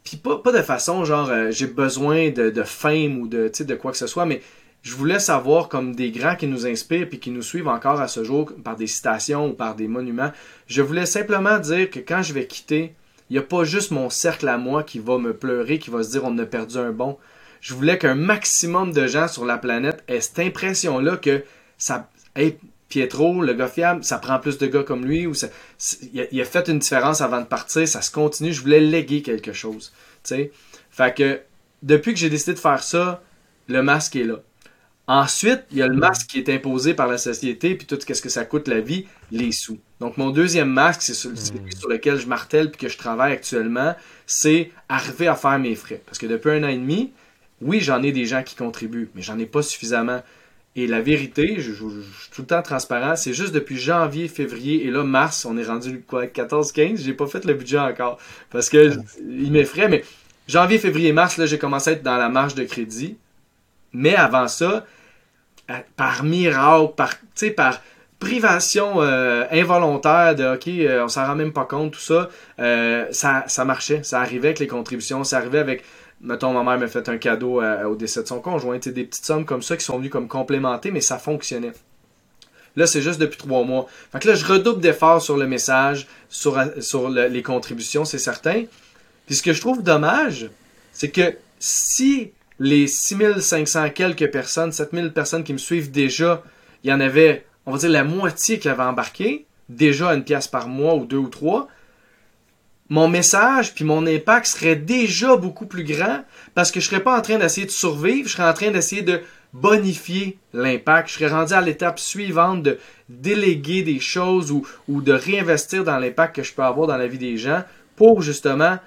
puis pas, pas de façon genre euh, j'ai besoin de, de fame ou de, de quoi que ce soit, mais je voulais savoir comme des grands qui nous inspirent puis qui nous suivent encore à ce jour par des citations ou par des monuments. Je voulais simplement dire que quand je vais quitter, il n'y a pas juste mon cercle à moi qui va me pleurer, qui va se dire on a perdu un bon. Je voulais qu'un maximum de gens sur la planète aient cette impression-là que ça. Hey, Pietro, le gars fiable, ça prend plus de gars comme lui, ou ça, il, a, fait une différence avant de partir, ça se continue, je voulais léguer quelque chose. sais. Fait que depuis que j'ai décidé de faire ça, le masque est là. Ensuite, il y a le masque qui est imposé par la société, puis tout ce que ça coûte la vie, les sous. Donc mon deuxième masque, c'est celui hmm. sur lequel je martèle puis que je travaille actuellement, c'est arriver à faire mes frais. Parce que depuis un an et demi, oui, j'en ai des gens qui contribuent, mais j'en ai pas suffisamment. Et la vérité, je, suis tout le temps transparent, c'est juste depuis janvier, février et là, mars, on est rendu quoi, 14-15, j'ai pas fait le budget encore. Parce que il m'effraie, mais janvier, février, mars, là, j'ai commencé à être dans la marge de crédit. Mais avant ça, par miracle, par, par privation euh, involontaire de OK, euh, on s'en rend même pas compte, tout ça, euh, ça, ça marchait. Ça arrivait avec les contributions, ça arrivait avec mettons, ma mère m'a fait un cadeau au décès de son conjoint, des petites sommes comme ça qui sont venues comme complémenter, mais ça fonctionnait. Là, c'est juste depuis trois mois. Fait que là, je redouble d'efforts sur le message, sur, les contributions, c'est certain. Puis ce que je trouve dommage, c'est que si les 6500 quelques personnes, 7000 personnes qui me suivent déjà, il y en avait, on va dire, la moitié qui avaient embarqué, déjà une pièce par mois ou deux ou trois, mon message puis mon impact serait déjà beaucoup plus grand parce que je serais pas en train d'essayer de survivre, je serais en train d'essayer de bonifier l'impact. Je serais rendu à l'étape suivante de déléguer des choses ou, ou de réinvestir dans l'impact que je peux avoir dans la vie des gens pour justement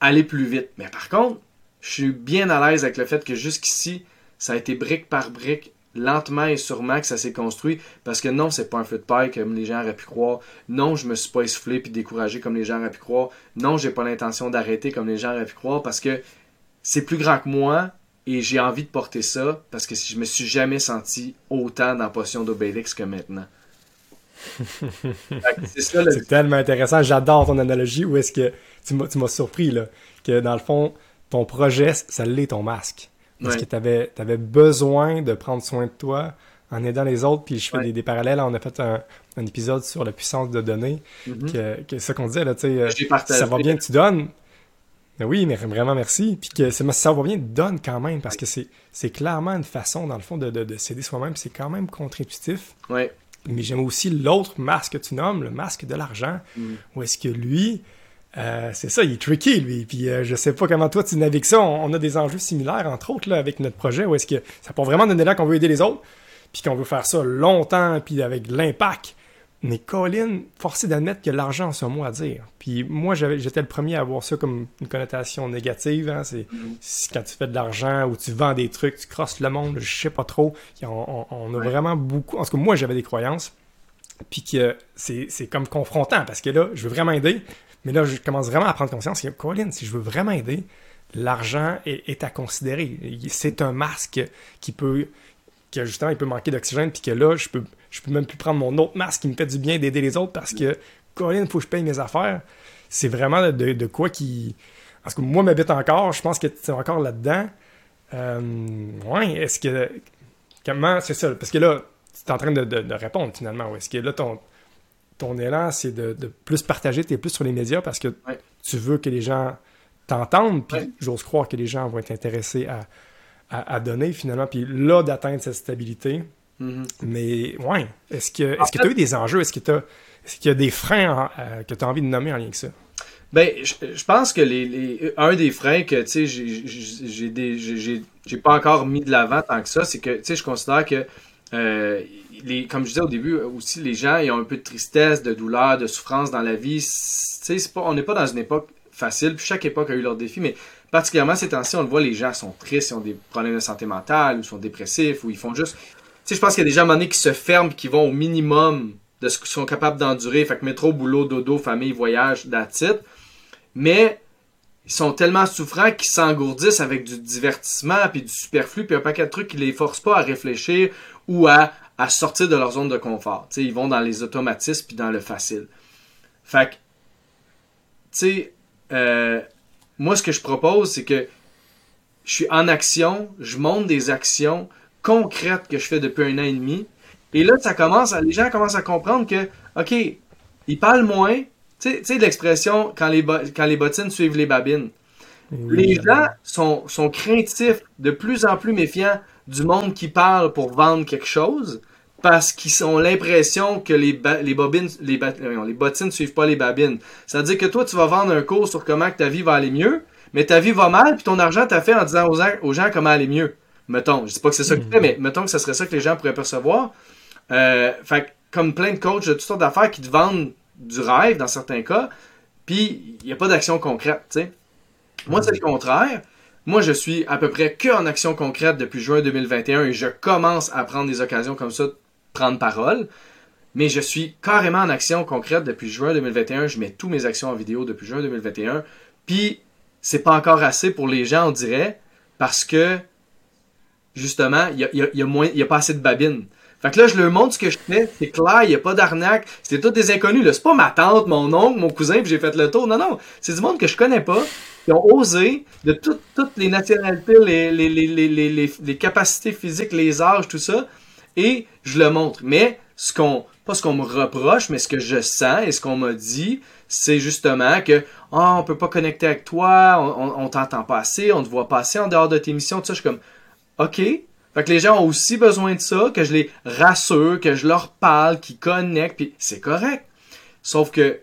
aller plus vite. Mais par contre, je suis bien à l'aise avec le fait que jusqu'ici, ça a été brique par brique, lentement et sûrement que ça s'est construit parce que non, c'est pas un feu de paille comme les gens auraient pu croire. Non, je me suis pas essoufflé puis découragé comme les gens auraient pu croire. Non, j'ai pas l'intention d'arrêter comme les gens auraient pu croire parce que c'est plus grand que moi et j'ai envie de porter ça parce que je me suis jamais senti autant dans potion d'Obélix que maintenant. c'est tellement intéressant. J'adore ton analogie. Où est-ce que tu m'as surpris là, que dans le fond, ton projet, ça l'est ton masque. Parce que tu avais, besoin de prendre soin de toi en aidant les autres. Puis je fais des, parallèles. On a fait un, épisode sur la puissance de donner. Mm-hmm. que, c'est ça qu'on disait. Là, euh, ça va bien que tu donnes. Mais oui, mais vraiment merci. Puis que ça va bien, donne quand même. Parce que c'est clairement une façon, dans le fond, de, de, s'aider soi-même. C'est quand même contre-intuitif. Ouais. Mais j'aime aussi l'autre masque que tu nommes, le masque de l'argent. Mm. Où est-ce que lui, euh, c'est ça, il est tricky, lui. Puis euh, je sais pas comment toi tu navigues ça. On, a des enjeux similaires, entre autres, là, avec notre projet, où est-ce que ça peut vraiment donner là qu'on veut aider les autres, puis qu'on veut faire ça longtemps, puis avec l'impact. Mais Colin, forcé d'admettre que l'argent a son mot à dire. Puis moi, j'étais le premier à voir ça comme une connotation négative. Hein. Mm-hmm. C'est quand tu fais de l'argent ou tu vends des trucs, tu crosses le monde, je sais pas trop. On, on a vraiment beaucoup. En tout cas, moi, j'avais des croyances. Puis que c'est comme confrontant parce que là, je veux vraiment aider, mais là, je commence vraiment à prendre conscience que, Colin, si je veux vraiment aider, l'argent est, à considérer. C'est un masque qui peut, que justement, il peut manquer d'oxygène, puis que là, je peux, je peux même plus prendre mon autre masque qui me fait du bien d'aider les autres parce que, Colin, faut que je paye mes affaires. C'est vraiment de, quoi qui. Parce que moi, m'habite encore, je pense que tu es encore là-dedans. Euh, ouais, est-ce que. Comment. C'est ça, parce que là, tu es en train de, de répondre finalement. Est-ce que là, ton, ton élan, c'est de, plus partager, tu es plus sur les médias parce que tu veux que les gens t'entendent, puis j'ose croire que les gens vont être intéressés à, donner finalement, puis là, d'atteindre cette stabilité. Mm-hmm. Mais, ouais, est-ce que tu as eu des enjeux? Est-ce que tu est-ce qu'il y a des freins euh, que tu as envie de nommer en lien avec ça? Ben, je, pense que les, un des freins que, tu sais, j'ai j'ai pas encore mis de l'avant tant que ça, c'est que, tu sais, je considère que, euh, comme je disais au début, aussi, les gens, ils ont un peu de tristesse, de douleur, de souffrance dans la vie. Tu sais, on n'est pas dans une époque facile, puis chaque époque a eu leurs défis, mais particulièrement ces temps-ci, on le voit, les gens sont tristes, ils ont des problèmes de santé mentale, ou sont dépressifs, ou ils font juste... Tu sais, je pense qu'il y a des gens à un moment donné qui se ferment, qui vont au minimum de ce qu'ils sont capables d'endurer. Fait que métro, boulot, dodo, famille, voyage, d'attitude. Mais ils sont tellement souffrants qu'ils s'engourdissent avec du divertissement, puis du superflu, puis un paquet de trucs qui les forcent pas à réfléchir ou à, à sortir de leur zone de confort. ils vont dans les automatismes puis dans le facile. Fait que, tu sais, euh, moi, ce que je propose, c'est que je suis en action, je monte des actions concrètes que je fais depuis un an et demi. Et là, ça commence, les gens commencent à comprendre que, OK, ils parlent moins, tu sais, l'expression quand les, quand les bottines suivent les babines. les gens sont, sont craintifs, de plus en plus méfiants du monde qui parle pour vendre quelque chose parce qu'ils ont l'impression que les, les bobines, les, les bottines ne suivent pas les babines. C'est-à-dire que toi, tu vas vendre un cours sur comment que ta vie va aller mieux, mais ta vie va mal, puis ton argent t'a fait en disant aux, aux, gens comment aller mieux. Mettons, je dis pas que c'est ça que tu fais, mais mettons que ce serait ça que les gens pourraient percevoir. Euh, fait comme plein de coachs de toutes sortes d'affaires qui te vendent du rêve dans certains cas, puis il n'y a pas d'action concrète, tu sais. Moi, c'est le contraire. Moi, je suis à peu près que en action concrète depuis juin 2021 et je commence à prendre des occasions comme ça, de prendre parole. Mais je suis carrément en action concrète depuis juin 2021. Je mets toutes mes actions en vidéo depuis juin 2021. Puis, c'est pas encore assez pour les gens, on dirait, parce que, justement, il y a, y a pas assez de babines. Fait que là, je leur montre ce que je fais. C'est clair, il n'y a pas d'arnaque. C'était tous des inconnus. Là. C'est pas ma tante, mon oncle, mon cousin, puis j'ai fait le tour. Non, non. C'est du monde que je connais pas. Qui ont osé, de toutes les nationalités, les, les, les, les, capacités physiques, les âges, tout ça. Et je le montre. Mais ce qu'on, pas ce qu'on me reproche, mais ce que je sens et ce qu'on m'a dit, c'est justement que, oh, on peut pas connecter avec toi, on, on, t'entend pas assez, on te voit pas assez en dehors de tes missions, tout ça. Je suis comme, OK, fait que les gens ont aussi besoin de ça, que je les rassure, que je leur parle, qu'ils connectent, puis c'est correct. Sauf que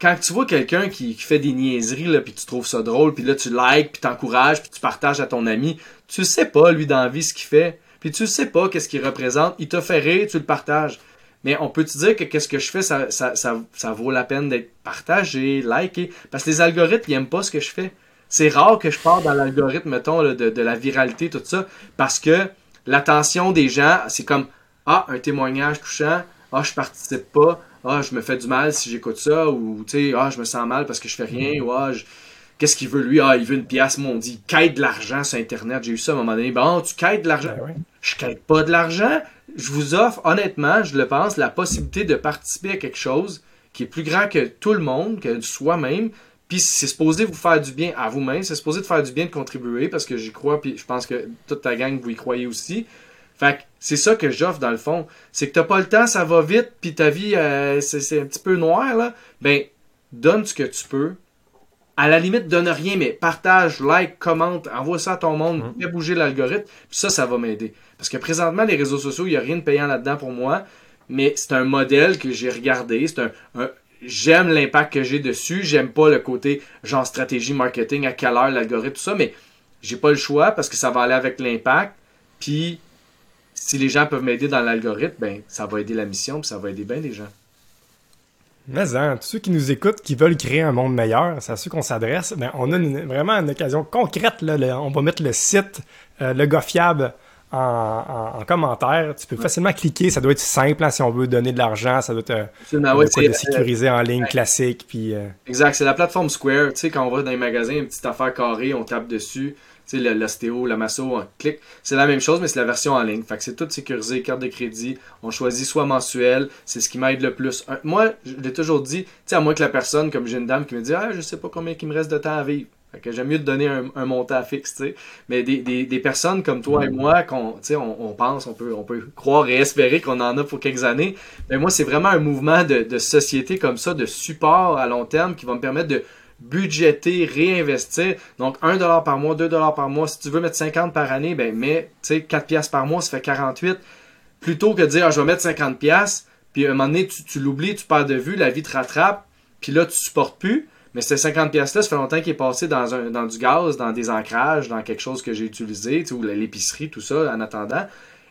quand tu vois quelqu'un qui, fait des niaiseries, puis tu trouves ça drôle, puis là tu likes, puis t'encourages, puis tu partages à ton ami, tu sais pas, lui, dans la vie, ce qu'il fait. Puis tu sais pas qu'est-ce qu'il représente. Il t'a fait rire, tu le partages. Mais on peut te dire que qu'est-ce que je fais, ça, ça, ça, ça vaut la peine d'être partagé, liké. Parce que les algorithmes, ils aiment pas ce que je fais. C'est rare que je parte dans l'algorithme, mettons, de, de, la viralité, tout ça, parce que l'attention des gens, c'est comme Ah, un témoignage touchant, ah, je participe pas, ah, je me fais du mal si j'écoute ça, ou tu sais, ah, je me sens mal parce que je fais rien, ou ah, qu'est-ce qu'il veut lui? Ah, il veut une pièce, mon dit, quête de l'argent sur Internet. J'ai eu ça à un moment donné. Bon, tu quêtes de l'argent. Ben je quête pas de l'argent. Je vous offre, honnêtement, je le pense, la possibilité de participer à quelque chose qui est plus grand que tout le monde, que soi-même, puis c'est supposé vous faire du bien à vous-même, c'est supposé de faire du bien de contribuer parce que j'y crois, puis je pense que toute ta gang, vous y croyez aussi. Fait que c'est ça que j'offre dans le fond. C'est que t'as pas le temps, ça va vite, puis ta vie, euh, c'est un petit peu noir, là. Ben, donne ce que tu peux. À la limite, donne rien, mais partage, like, commente, envoie ça à ton monde, mmh. fais bouger l'algorithme, puis ça, ça va m'aider. Parce que présentement, les réseaux sociaux, il n'y a rien de payant là-dedans pour moi, mais c'est un modèle que j'ai regardé, c'est un, j'aime l'impact que j'ai dessus. J'aime pas le côté genre stratégie marketing, à quelle heure l'algorithme, tout ça, mais j'ai pas le choix parce que ça va aller avec l'impact. Puis si les gens peuvent m'aider dans l'algorithme, ben ça va aider la mission, puis ça va aider bien les gens. Mais hein, tous ceux qui nous écoutent, qui veulent créer un monde meilleur, c'est à ceux qu'on s'adresse. Ben, on a vraiment une occasion concrète. Là, on va mettre le site, euh, le gars en, commentaire. Tu peux facilement cliquer. Ça doit être simple hein, si on veut donner de l'argent. Ça doit être euh, sécurisé en ligne classique. Puis, euh, Exact. C'est la plateforme Square. Tu sais, quand on va dans les magasins, une petite affaire carrée, on tape dessus. Tu sais, l'ostéo, la masso, on clique. C'est la même chose, mais c'est la version en ligne. Fait que c'est tout sécurisé, carte de crédit. On choisit soit mensuel. C'est ce qui m'aide le plus. Moi, je l'ai toujours dit, tu sais, à moins que la personne, comme j'ai une dame qui me dit, ah, je sais pas combien il me reste de temps à vivre. Fait que j'aime mieux te donner un, un montant fixe, tu sais. Mais des, des, des, personnes comme toi et moi, qu'on, on, on pense, on peut, on peut croire et espérer qu'on en a pour quelques années. Mais moi, c'est vraiment un mouvement de, de société comme ça, de support à long terme qui va me permettre de budgéter, réinvestir. Donc, 1$ par mois, 2$ par mois. Si tu veux mettre 50 par année, ben, mets, tu sais, 4$ par mois, ça fait 48. Plutôt que de dire, ah, je vais mettre 50$, puis à un moment donné, tu, tu l'oublies, tu perds de vue, la vie te rattrape, puis là, tu supportes plus Mais ces 50 pièces-là, ça fait longtemps qu'il est passé dans, un, dans du gaz, dans des ancrages, dans quelque chose que j'ai utilisé, ou l'épicerie, tout ça, en attendant.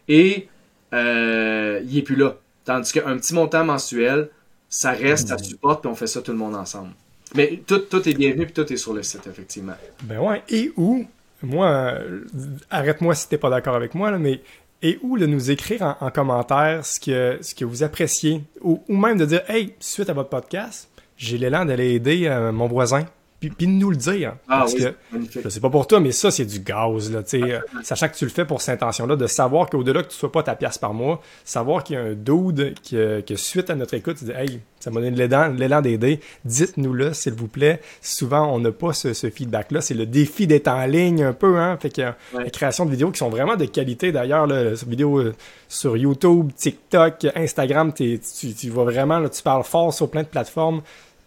Et euh, il est plus là. Tandis qu'un petit montant mensuel, ça reste, ça hmm. supporte, puis on fait ça tout le monde ensemble. Mais tout, tout est bienvenu, puis tout est sur le site, effectivement. Ben ouais. Et où, moi, euh, arrête-moi si t'es pas d'accord avec moi, là, mais et où de nous écrire en, commentaire ce que, ce que vous appréciez, ou, ou, même de dire, hey, suite à votre podcast, j'ai l'élan d'aller aider euh, mon voisin puis, puis de nous le dire. Ah, parce que, je sais pas pour toi, mais ça, c'est du gaz, là. Euh, sachant que tu le fais pour cette intention-là, de savoir qu'au-delà que tu sois pas ta pièce par mois, savoir qu'il y a un dude qui, que suite à notre écoute, tu dis, hey, ça m'a donné l'élan d'aider, dites-nous-le, s'il vous plaît. Souvent, on n'a pas ce, feedback-là. C'est le défi d'être en ligne un peu, hein. Fait que la création de vidéos qui sont vraiment de qualité, d'ailleurs, là, vidéos euh, sur YouTube, TikTok, Instagram, tu, tu vois vraiment, là, tu parles fort sur plein de plateformes.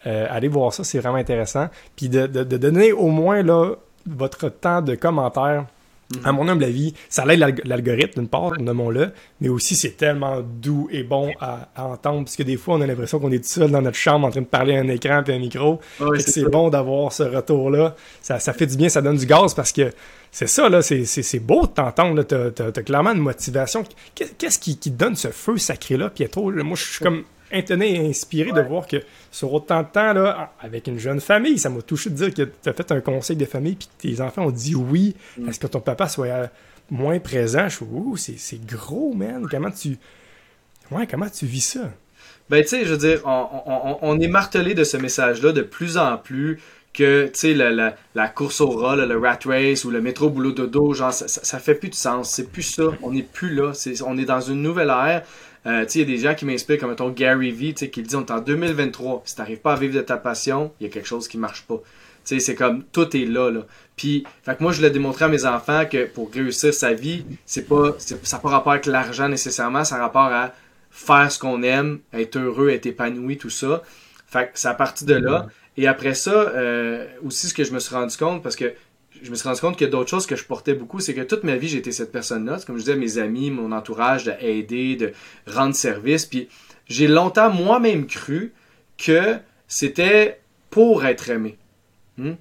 Euh, allez voir ça, c'est vraiment intéressant. Puis de, donner au moins là, votre temps de commentaire. Mhm. À mon humble avis, ça l'aide l'algorithme d'une part, nommons-le, mais aussi c'est tellement doux et bon à, entendre, parce que des fois on a l'impression qu'on est tout seul dans notre chambre en train de parler à un écran et un micro. c'est bon d'avoir ce retour-là. Ça, ça fait du bien, ça donne du gaz parce que c'est ça, là, c'est beau de t'entendre. T'as as, clairement une motivation. Qu'est-ce qui, qui, donne ce feu sacré-là, Pietro? Moi, je suis comme étonné et inspiré de voir que sur autant de temps, là, avec une jeune famille, ça m'a touché de dire que tu as fait un conseil de famille puis que tes enfants ont dit oui. Mm. Est-ce que ton papa soit euh, moins présent? Je suis, c'est gros, man. Comment tu. Ouais, comment tu vis ça? Ben, tu sais, je veux dire, on, est martelé de ce message-là de plus en plus que, tu sais, la, la, course au rat, le rat race ou le métro boulot dodo, genre, ça, ça, fait plus de sens. C'est plus ça. On n'est plus là. on est dans une nouvelle ère. Euh, il y a des gens qui m'inspirent, comme ton Gary Vee, qui dit on est en 2023, si t'arrives pas à vivre de ta passion, il y a quelque chose qui marche pas. C'est comme tout est là. là. Puis, fait que moi, je l'ai démontré à mes enfants que pour réussir sa vie, c'est pas, ça n'a pas rapport avec l'argent nécessairement, ça a rapport à faire ce qu'on aime, être heureux, être épanoui, tout ça. Fait que c'est à partir de là. Et après ça, euh, aussi, ce que je me suis rendu compte, parce que je me suis rendu compte a d'autres choses que je portais beaucoup, c'est que toute ma vie, j'étais cette personne-là. Comme je disais, mes amis, mon entourage, d'aider, de rendre service. Puis j'ai longtemps moi-même cru que c'était pour être aimé. Hmm?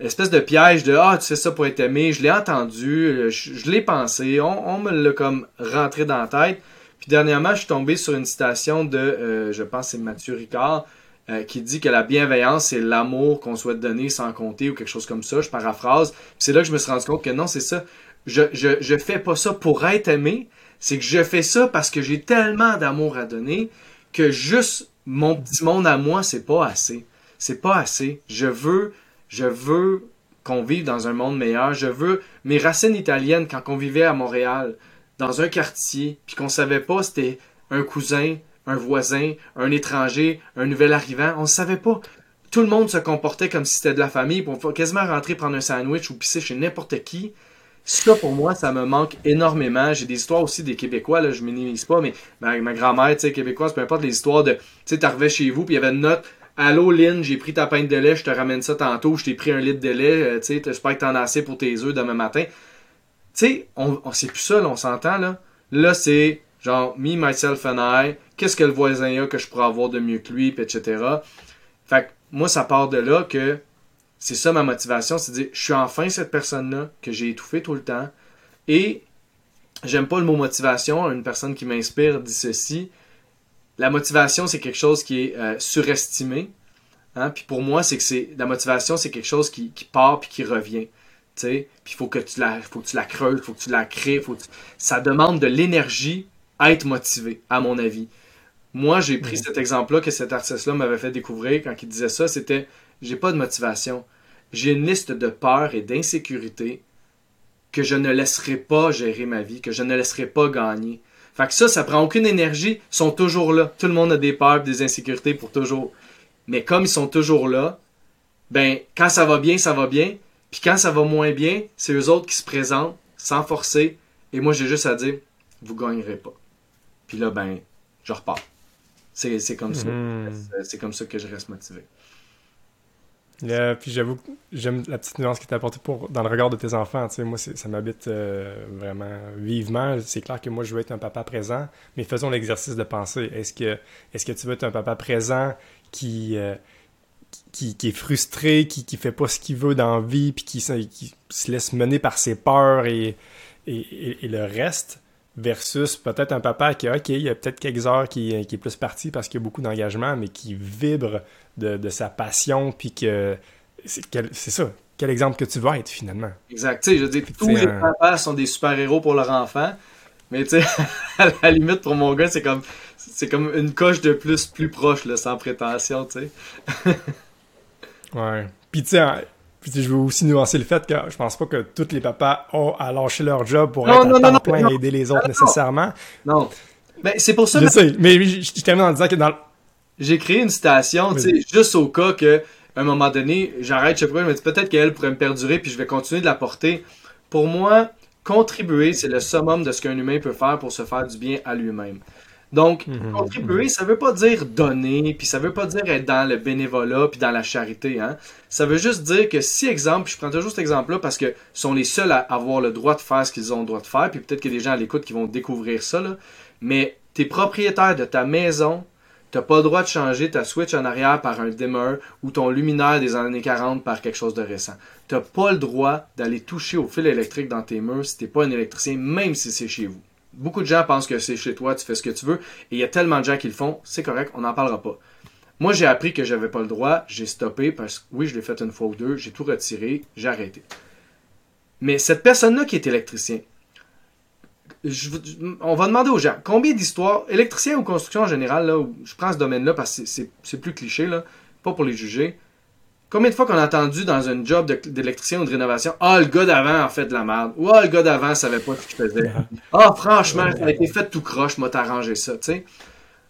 Espèce de piège de Ah, tu fais ça pour être aimé. Je l'ai entendu, je, l'ai pensé, on, me l'a comme rentré dans la tête. Puis dernièrement, je suis tombé sur une citation de, euh, je pense, c'est Mathieu Ricard, euh, qui dit que la bienveillance, c'est l'amour qu'on souhaite donner sans compter ou quelque chose comme ça. Je paraphrase. C'est là que je me suis rendu compte que non, c'est ça. Je, je, je fais pas ça pour être aimé. C'est que je fais ça parce que j'ai tellement d'amour à donner que juste mon petit monde à moi, c'est pas assez. C'est pas assez. Je veux, je veux qu'on vive dans un monde meilleur. Je veux mes racines italiennes quand on vivait à Montréal, dans un quartier, puis qu'on savait pas c'était un cousin, un voisin, un étranger, un nouvel arrivant. On ne savait pas. Tout le monde se comportait comme si c'était de la famille. Pour quasiment rentrer prendre un sandwich ou pisser chez n'importe qui. Ça, pour moi, ça me manque énormément. J'ai des histoires aussi des Québécois, là, je minimise pas, mais ma, grand-mère, tu sais, québécoise, peu importe les histoires de, tu sais, t'arrivais chez vous, puis il y avait une note, Allô Lynn, j'ai pris ta pinte de lait, je te ramène ça tantôt, je t'ai pris un litre de lait, euh, tu sais, j'espère que t'en as assez pour tes œufs demain matin. Tu sais, on, on c'est plus ça, là, on s'entend, là. Là, c'est genre, me, myself and I, qu'est-ce que le voisin a que je pourrais avoir de mieux que lui, etc. Fait que moi, ça part de là que c'est ça ma motivation, c'est de dire, je suis enfin cette personne-là que j'ai étouffé tout le temps. Et j'aime pas le mot motivation, une personne qui m'inspire dit ceci. La motivation, c'est quelque chose qui est euh, surestimé. Hein? Puis pour moi, c'est que c'est la motivation, c'est quelque chose qui, part puis qui revient. Puis il faut que tu la, faut que tu la creuses, faut que tu la crées, faut ça demande de l'énergie être motivé, à mon avis. Moi, j'ai pris cet exemple-là que cet artiste-là m'avait fait découvrir quand il disait ça, c'était j'ai pas de motivation. J'ai une liste de peurs et d'insécurités que je ne laisserai pas gérer ma vie, que je ne laisserai pas gagner. Fait que ça, ça prend aucune énergie, ils sont toujours là. Tout le monde a des peurs, des insécurités pour toujours. Mais comme ils sont toujours là, ben quand ça va bien, ça va bien. Puis quand ça va moins bien, c'est eux autres qui se présentent sans forcer. Et moi, j'ai juste à dire, vous gagnerez pas. Puis là, ben, je repars. C'est comme ça. Mhm. C'est comme ça que je reste motivé. puis j'avoue, j'aime la petite nuance qui t'a apportée pour, dans le regard de tes enfants. Tu sais, moi, ça m'habite euh, vraiment vivement. C'est clair que moi, je veux être un papa présent, mais faisons l'exercice de penser. Est-ce que, est que tu veux être un papa présent qui, euh, qui, est frustré, qui, qui fait pas ce qu'il veut dans la vie, puis qui, qui, se laisse mener par ses peurs et, et, le reste, versus peut-être un papa qui, OK, il y a peut-être quelques heures qui, qui, est plus parti parce qu'il y a beaucoup d'engagement, mais qui vibre de, de sa passion, puis que c'est ça. Quel exemple que tu vas être finalement. Exact. Tu sais, je dire, tous les papas sont des super-héros pour leur enfant. Mais tu sais, à la limite, pour mon gars, c'est comme c'est comme une coche de plus plus proche, là, sans prétention, tu sais. ouais. Puis tu sais, je veux aussi nuancer le fait que je pense pas que tous les papas ont à lâcher leur job pour être à temps plein et aider les autres nécessairement. Non. Mais c'est pour ça. Je sais, mais je, termine en disant que dans J'ai créé une station, tu sais, juste au cas que, à un moment donné, j'arrête, je sais pas, mais peut-être qu'elle pourrait me perdurer, puis je vais continuer de la porter. Pour moi, contribuer, c'est le summum de ce qu'un humain peut faire pour se faire du bien à lui-même. Donc, mhm. contribuer, ça veut pas dire donner, puis ça veut pas dire être dans le bénévolat, puis dans la charité. Hein? Ça veut juste dire que si, exemple, je prends toujours cet exemple-là parce que sont les seuls à avoir le droit de faire ce qu'ils ont le droit de faire, puis peut-être qu'il y a des gens à l'écoute qui vont découvrir ça, là, mais es propriétaire de ta maison, t'as pas le droit de changer ta switch en arrière par un dimmer ou ton luminaire des années 40 par quelque chose de récent. T'as pas le droit d'aller toucher au fil électrique dans tes murs si t'es pas un électricien, même si c'est chez vous. Beaucoup de gens pensent que c'est chez toi, tu fais ce que tu veux, et il y a tellement de gens qui le font, c'est correct, on n'en parlera pas. Moi, j'ai appris que j'avais pas le droit, j'ai stoppé parce que oui, je l'ai fait une fois ou deux, j'ai tout retiré, j'ai arrêté. Mais cette personne-là qui est électricien, on va demander aux gens combien d'histoires, électricien ou construction en général, là, je prends ce domaine-là parce que c'est plus cliché, pas pour les juger. Combien de fois qu'on a entendu dans un job d'électricien ou de rénovation, ah, le gars d'avant a fait de la merde, ou ah, le gars d'avant savait pas ce qu'il faisait. Ah, franchement, ça a été fait tout croche, m'a arrangé ça, tu sais.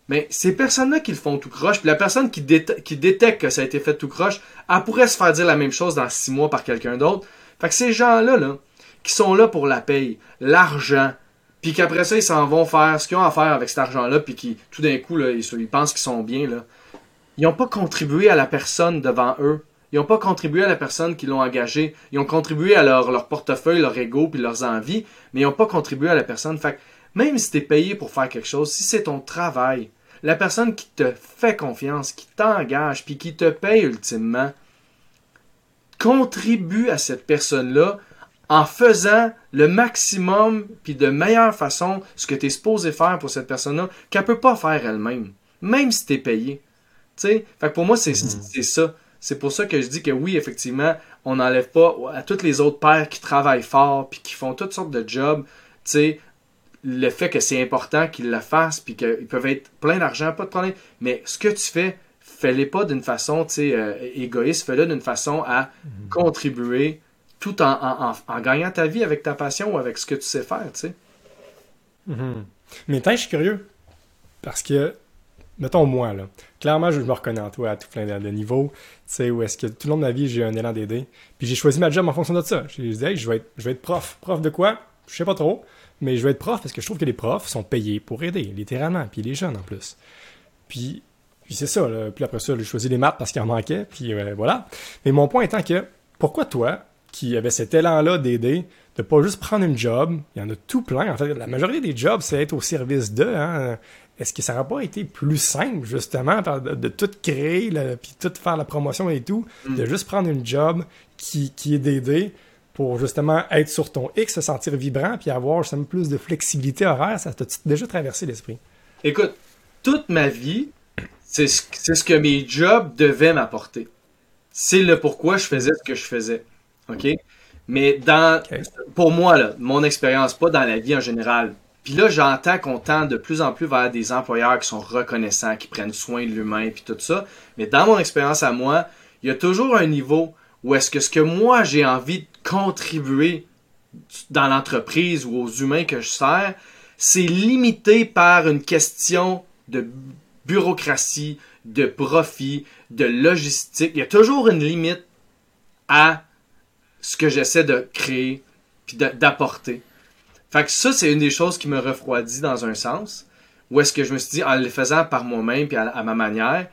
Mais ces personnes-là qui le font tout croche, puis la personne qui, qui détecte que ça a été fait tout croche, elle pourrait se faire dire la même chose dans six mois par quelqu'un d'autre. Fait que ces gens-là, là, qui sont là pour la paye, l'argent, puis qu'après ça, ils s'en vont faire ce qu'ils ont à faire avec cet argent-là, puis qui, tout d'un coup, là, ils, ils pensent qu'ils sont bien, là. Ils n'ont pas contribué à la personne devant eux. Ils n'ont pas contribué à la personne qui l'ont engagé. Ils ont contribué à leur, leur portefeuille, leur ego, puis leurs envies, mais ils n'ont pas contribué à la personne. Fait même si tu es payé pour faire quelque chose, si c'est ton travail, la personne qui te fait confiance, qui t'engage, puis qui te paye ultimement, contribue à cette personne-là en faisant le maximum, puis de meilleure façon, ce que tu es supposé faire pour cette personne-là, qu'elle peut pas faire elle-même, même si tu es payé. Fait que pour moi, c'est ça. C'est pour ça que je dis que oui, effectivement, on n'enlève pas à tous les autres pères qui travaillent fort puis qui font toutes sortes de jobs, tu sais, le fait que c'est important qu'ils le fassent puis qu'ils peuvent être plein d'argent, pas de problème. Mais ce que tu fais, fais-le pas d'une façon, tu sais, euh, égoïste, fais-le d'une façon à mhm. contribuer tout en, en, gagnant ta vie avec ta passion ou avec ce que tu sais faire, tu sais. Mhm. Mais je suis curieux. Parce que mettons moi, là, clairement, je me reconnais en toi à tout plein de, niveaux, tu sais, où est-ce que tout le long de ma vie, j'ai un élan d'aider. Puis j'ai choisi ma job en fonction de ça. J'ai dit, hey, je vais, être, je vais être prof. Prof de quoi? Je sais pas trop, mais je vais être prof parce que je trouve que les profs sont payés pour aider, littéralement, puis les jeunes en plus. Puis, puis c'est ça, là. Puis après ça, j'ai choisi les maths parce qu'il en manquait, puis euh, voilà. Mais mon point étant que, pourquoi toi, qui avait cet élan-là d'aider, de pas juste prendre une job, il y en a tout plein, en fait, la majorité des jobs, c'est être au service d'eux, hein, est-ce que ça n'aurait pas été plus simple, justement, de, tout créer, puis tout faire la promotion et tout, de mm. juste prendre une job qui, qui est d'aider pour justement être sur ton X, se sentir vibrant, puis avoir justement plus de flexibilité horaire? Ça t'a déjà traversé l'esprit? Écoute, toute ma vie, c'est ce, ce que mes jobs devaient m'apporter. C'est le pourquoi je faisais ce que je faisais. OK? Mais dans, pour moi, là, mon expérience, pas dans la vie en général, puis là, j'entends qu'on tend de plus en plus vers des employeurs qui sont reconnaissants, qui prennent soin de l'humain, puis tout ça. Mais dans mon expérience à moi, il y a toujours un niveau où est-ce que ce que moi j'ai envie de contribuer dans l'entreprise ou aux humains que je sers, c'est limité par une question de bureaucratie, de profit, de logistique. Il y a toujours une limite à ce que j'essaie de créer puis d'apporter. Fait que ça, c'est une des choses qui me refroidit dans un sens. Où est-ce que je me suis dit, en le faisant par moi-même et à, ma manière,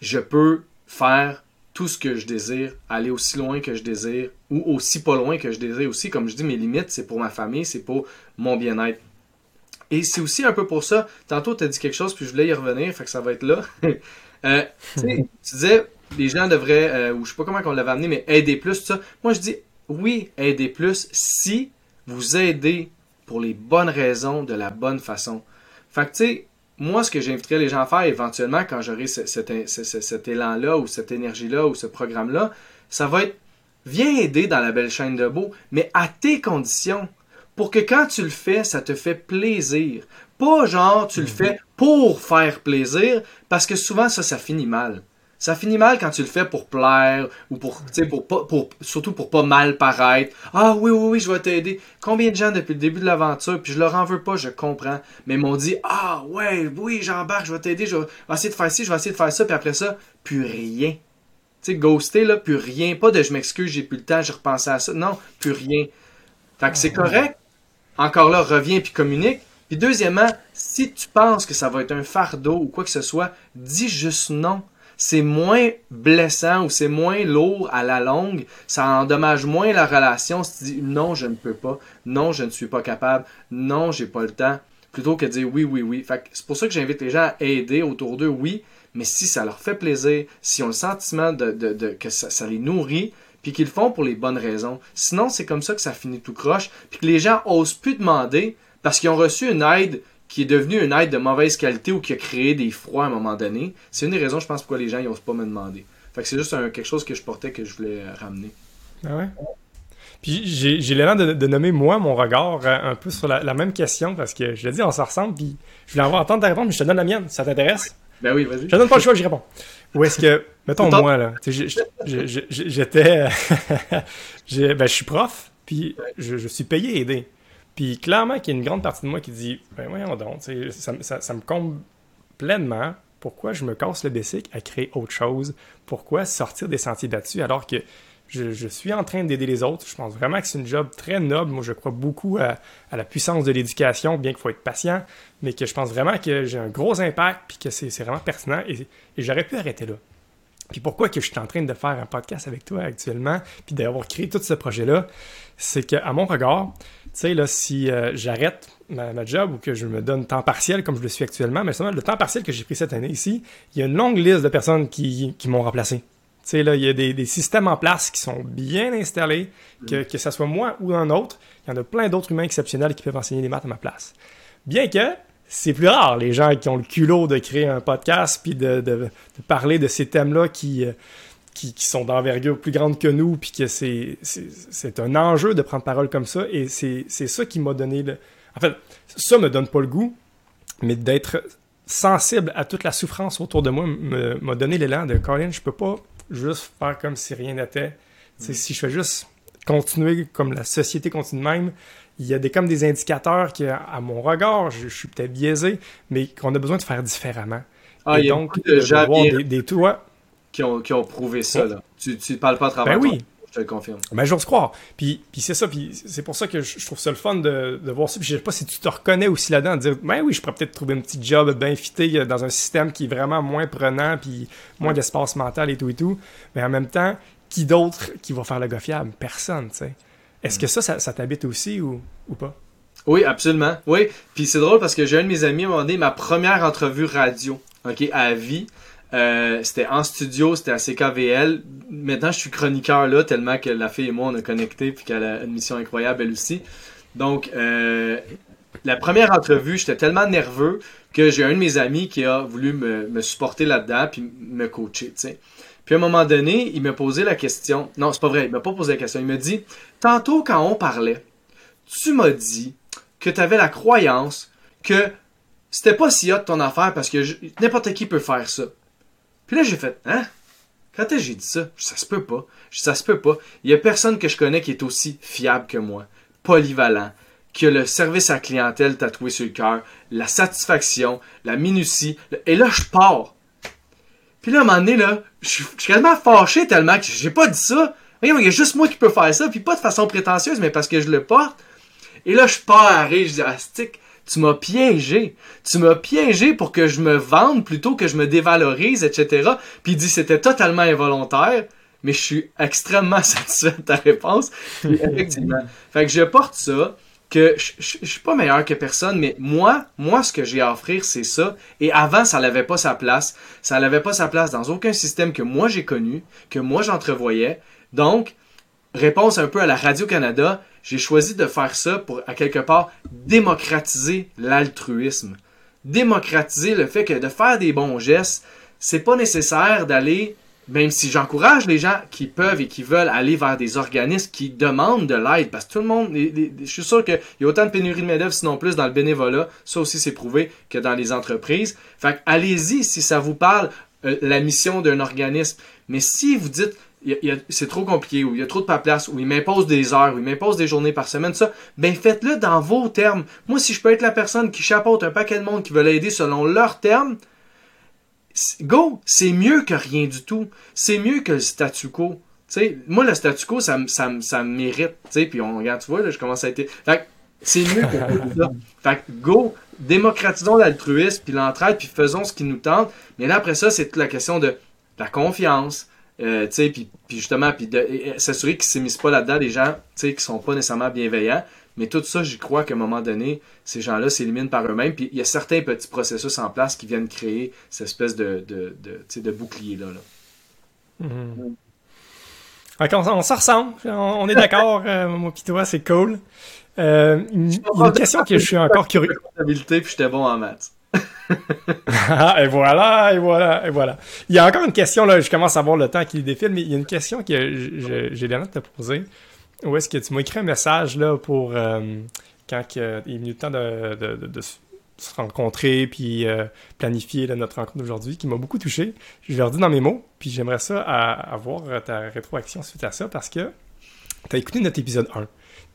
je peux faire tout ce que je désire, aller aussi loin que je désire, ou aussi pas loin que je désire aussi. Comme je dis, mes limites, c'est pour ma famille, c'est pour mon bien-être. Et c'est aussi un peu pour ça, tantôt tu as dit quelque chose, puis je voulais y revenir, fait que ça va être là. Euh, tu disais, les gens devraient, euh, ou je sais pas comment on l'avait amené, mais aider plus, tout ça. Moi, je dis, oui, aider plus si vous aidez pour les bonnes raisons, de la bonne façon. Fait que, tu sais, moi, ce que j'inviterais les gens à faire éventuellement quand j'aurai cet élan-là, ou cette énergie-là, ou ce programme-là, ça va être, viens aider dans la belle chaîne de beau, mais à tes conditions. Pour que quand tu le fais, ça te fait plaisir. Pas genre, tu le mhm. fais pour faire plaisir, parce que souvent, ça, ça finit mal. Ça finit mal quand tu le fais pour plaire ou pour, pour, pour, pour, surtout pour pas mal paraître. Ah oui, oui, oui, je vais t'aider. Combien de gens depuis le début de l'aventure, puis je leur en veux pas, je comprends, mais m'ont dit Ah ouais, oui, j'embarque, je vais t'aider, je vais essayer de faire ci, je vais essayer de faire ça, puis après ça, plus rien. Tu sais, ghoster, là, plus rien. Pas de je m'excuse, j'ai plus le temps, je repensais à ça. Non, plus rien. Fait que c'est correct. Encore là, reviens puis communique. Puis deuxièmement, si tu penses que ça va être un fardeau ou quoi que ce soit, dis juste non c'est moins blessant ou c'est moins lourd à la longue, ça endommage moins la relation si tu dis non, je ne peux pas, non, je ne suis pas capable, non, j'ai pas le temps, plutôt que de dire oui, oui, oui. c'est pour ça que j'invite les gens à aider autour d'eux, oui, mais si ça leur fait plaisir, si ont le sentiment de, que ça, les nourrit, puis qu'ils le font pour les bonnes raisons. Sinon, c'est comme ça que ça finit tout croche, puis que les gens osent plus demander parce qu'ils ont reçu une aide qui est devenu une aide de mauvaise qualité ou qui a créé des froids à un moment donné, c'est une des raisons, je pense, pourquoi les gens n'osent pas me demander. Fait que c'est juste quelque chose que je portais que je voulais euh, ramener. Ah ouais? Puis j'ai l'élan de, de, nommer moi mon regard euh, un peu sur la, même question parce que je l'ai dit, on s'en ressemble, puis je voulais avoir entendre ta réponse, mais je te donne la mienne. Ça t'intéresse? Ben oui, vas-y. Je te donne pas le choix, j'y réponds. Ou est-ce que, mettons moi, là, j'étais. ben, je suis prof, puis je, je suis payé à aider. Puis clairement qu'il y a une grande partie de moi qui dit Ben voyons donc, ça, ça, me comble pleinement. Pourquoi je me casse le basic à créer autre chose? Pourquoi sortir des sentiers battus alors que je, suis en train d'aider les autres? Je pense vraiment que c'est une job très noble. Moi, je crois beaucoup à, la puissance de l'éducation, bien qu'il faut être patient, mais que je pense vraiment que j'ai un gros impact puis que c'est vraiment pertinent et, et j'aurais pu arrêter là. Puis pourquoi que je suis en train de faire un podcast avec toi actuellement, puis d'avoir créé tout ce projet-là, c'est qu'à mon regard, sais, là, si euh, j'arrête ma, job ou que je me donne temps partiel comme je le suis actuellement, mais seulement le temps partiel que j'ai pris cette année ici, il y a une longue liste de personnes qui, m'ont remplacé. Tu sais, là, il y a des, systèmes en place qui sont bien installés, que, que ce soit moi ou un autre, il y en a plein d'autres humains exceptionnels qui peuvent enseigner les maths à ma place. Bien que c'est plus rare, les gens qui ont le culot de créer un podcast puis de, parler de ces thèmes-là qui, euh, qui, sont d'envergure plus grande que nous, puis que c'est, c'est, un enjeu de prendre parole comme ça, et c'est, ça qui m'a donné le... En fait, ça me donne pas le goût, mais d'être sensible à toute la souffrance autour de moi m'a donné l'élan de Colin, je peux pas juste faire comme si rien n'était. Mm. Si je fais juste continuer comme la société continue même, il y a des, comme des indicateurs qui, à mon regard, je, suis peut-être biaisé, mais qu'on a besoin de faire différemment. Ah, a donc, de gens des, des toits qui ont, qui ont prouvé ça. Là. Tu ne parles pas à travers ben oui. je te le confirme. Ben, j'ose croire. Puis, puis c'est ça, puis c'est pour ça que je, trouve ça le fun de, de voir ça. Puis je sais pas si tu te reconnais aussi là-dedans, de dire, ben oui, je pourrais peut-être trouver un petit job bien fité euh, dans un système qui est vraiment moins prenant, puis moins d'espace mental et tout et tout. Mais en même temps, qui d'autre qui va faire le gars fiable? Personne, tu sais. Est-ce que ça, ça, t'habite aussi ou, ou pas? Oui, absolument. Oui. Puis c'est drôle parce que j'ai un de mes amis m'a demandé ma première entrevue radio, OK, à vie. Euh, c'était en studio, c'était à CKVL. Maintenant, je suis chroniqueur là, tellement que la fille et moi, on a connecté, puis qu'elle a une mission incroyable, elle aussi. Donc, euh, la première entrevue, j'étais tellement nerveux que j'ai un de mes amis qui a voulu me, me supporter là-dedans, puis me coacher, tu sais. Puis à un moment donné, il m'a posé la question. Non, c'est pas vrai, il m'a pas posé la question. Il m'a dit Tantôt, quand on parlait, tu m'as dit que tu avais la croyance que c'était pas si hot ton affaire parce que n'importe qui peut faire ça. Puis là, j'ai fait Hein? Quand que j'ai dit ça? Ça se peut pas. Ça se peut pas. Il y a personne que je connais qui est aussi fiable que moi, polyvalent, qui a le service à clientèle tatoué sur le cœur, la satisfaction, la minutie. Et là, je pars. Puis là, à un moment donné, là, je suis quasiment fâché tellement que j'ai pas dit ça. il y a juste moi qui peux faire ça, puis pas de façon prétentieuse, mais parce que je le porte. Et là, je pars à rire, je dis, ah, stick, tu m'as piégé. Tu m'as piégé pour que je me vende plutôt que je me dévalorise, etc. Puis il dit, c'était totalement involontaire, mais je suis extrêmement satisfait de ta réponse. effectivement. fait que je porte ça. que je, je, suis pas meilleur que personne, mais moi, moi, ce que j'ai à offrir, c'est ça. Et avant, ça n'avait pas sa place. Ça n'avait pas sa place dans aucun système que moi j'ai connu, que moi j'entrevoyais. Donc, réponse un peu à la Radio-Canada, j'ai choisi de faire ça pour, à quelque part, démocratiser l'altruisme. Démocratiser le fait que de faire des bons gestes, c'est pas nécessaire d'aller même si j'encourage les gens qui peuvent et qui veulent aller vers des organismes qui demandent de l'aide, parce que tout le monde, je suis sûr qu'il y a autant de pénurie de main-d'œuvre, sinon plus, dans le bénévolat, ça aussi c'est prouvé, que dans les entreprises. Fait allez-y si ça vous parle, euh, la mission d'un organisme. Mais si vous dites, c'est trop compliqué, ou il y a trop de place, ou il m'impose des heures, ou il m'impose des journées par semaine, ça, ben faites-le dans vos termes. Moi, si je peux être la personne qui chapeaute un paquet de monde qui veut l'aider selon leurs termes, go, c'est mieux que rien du tout. C'est mieux que le statu quo. moi, le statu quo, ça, ça, ça me mérite. Puis on regarde, tu vois, là, je commence à être. Fait c'est mieux que ça. Fait go, démocratisons l'altruisme, puis l'entraide, puis faisons ce qui nous tente. Mais là, après ça, c'est toute la question de la confiance. Euh, puis, puis justement, puis s'assurer qu'ils ne s'immiscent pas là-dedans des gens qui sont pas nécessairement bienveillants. Mais tout ça, j'y crois qu'à un moment donné, ces gens-là s'éliminent par eux-mêmes. Puis il y a certains petits processus en place qui viennent créer cette espèce de, de, de, de bouclier-là. Là. Mm-hmm. on, s'en ressemble. On, est d'accord, euh, moi toi, c'est cool. Euh, une, une question que je suis encore curieux. Puis j'étais bon en maths. Ah, et voilà, et voilà, et voilà. Il y a encore une question, là, je commence à voir le temps qui défile, mais il y a une question que j'ai l'air de te poser. Où est-ce que tu m'as écrit un message là pour euh, quand il est venu le temps de, se rencontrer puis euh, planifier notre rencontre d'aujourd'hui qui m'a beaucoup touché. Je l'ai redit dans mes mots, puis j'aimerais ça avoir ta rétroaction suite à ça parce que tu as écouté notre épisode 1.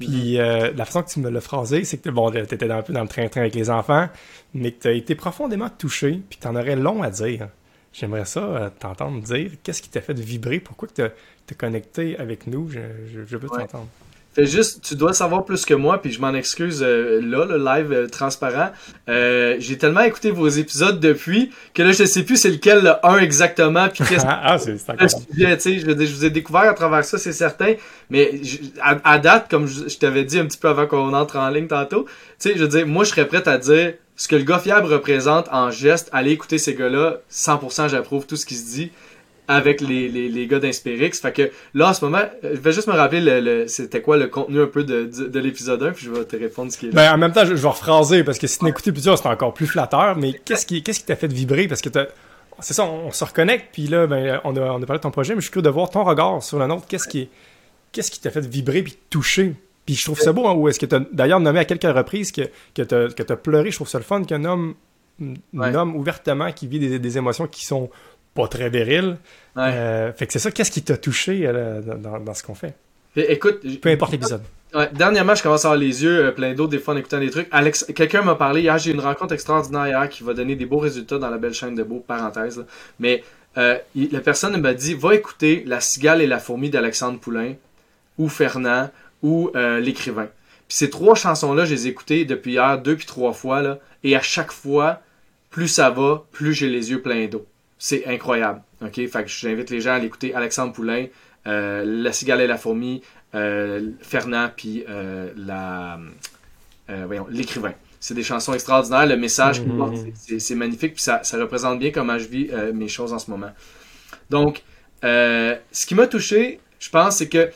Puis mm-hmm. euh, la façon que tu me l'as phrasé, c'est que bon, tu étais un peu dans le train-train avec les enfants, mais que tu as été profondément touché, puis tu en aurais long à dire. J'aimerais ça t'entendre dire qu'est-ce qui t'a fait vibrer, pourquoi tu connecté avec nous. Je, je, veux t'entendre. Fais juste, tu dois savoir plus que moi, puis je m'en excuse euh, là, le live euh, transparent. Euh, j'ai tellement écouté vos épisodes depuis que là, je sais plus c'est lequel le 1 exactement, puis qu'est-ce ah, c'est je, je vous ai découvert à travers ça, c'est certain. Mais à, date, comme je, t'avais dit un petit peu avant qu'on entre en ligne tantôt, tu sais, je veux dire, moi, je serais prêt à dire ce que le gars fiable représente en geste. Allez écouter ces gars-là, 100% j'approuve tout ce qui se dit avec les, les, les gars d'Inspirix. Fait que là, en ce moment, je vais juste me rappeler le, c'était quoi le contenu un peu de, de, l'épisode 1, puis je vais te répondre ce qui est Ben, en même temps, je, vais rephraser, parce que si tu n'écoutais plusieurs, c'est encore plus flatteur, mais qu'est-ce qui qu'est-ce qui t'a fait vibrer? Parce que c'est ça, on, se reconnecte, puis là, ben, on, a, on a parlé de ton projet, mais je suis curieux de voir ton regard sur le nôtre. Qu'est-ce qui qu'est-ce qui t'a fait vibrer puis toucher? Puis je trouve ça beau, hein, ou est-ce que tu as d'ailleurs nommé à quelques reprises que, que tu as, pleuré? Je trouve ça le fun qu'un homme, un homme ouvertement qui vit des, des émotions qui sont pas très viril. Euh, fait que c'est ça, qu'est-ce qui t'a touché euh, dans, ce qu'on fait? écoute, peu importe l'épisode. dernièrement, je commence à avoir les yeux euh, pleins d'eau des fois en écoutant des trucs. Alex, quelqu'un m'a parlé hier, j'ai une rencontre extraordinaire hier qui va donner des beaux résultats dans la belle chaîne de beaux, parenthèse. Mais la personne m'a dit, va écouter La cigale et la fourmi d'Alexandre Poulain, ou Fernand, ou l'écrivain. Puis ces trois chansons-là, je les ai écoutées depuis hier deux puis trois fois, là, et à chaque fois, plus ça va, plus j'ai les yeux pleins d'eau. C'est incroyable. OK? Fait que j'invite les gens à l'écouter. Alexandre Poulain, euh, La cigale et la fourmi, euh, Fernand, puis euh, la, voyons, l'écrivain. C'est des chansons extraordinaires. Le message mhm. c'est magnifique. Puis ça, ça, représente bien comment je vis mes choses en ce moment. Donc, ce qui m'a touché, je pense, c'est que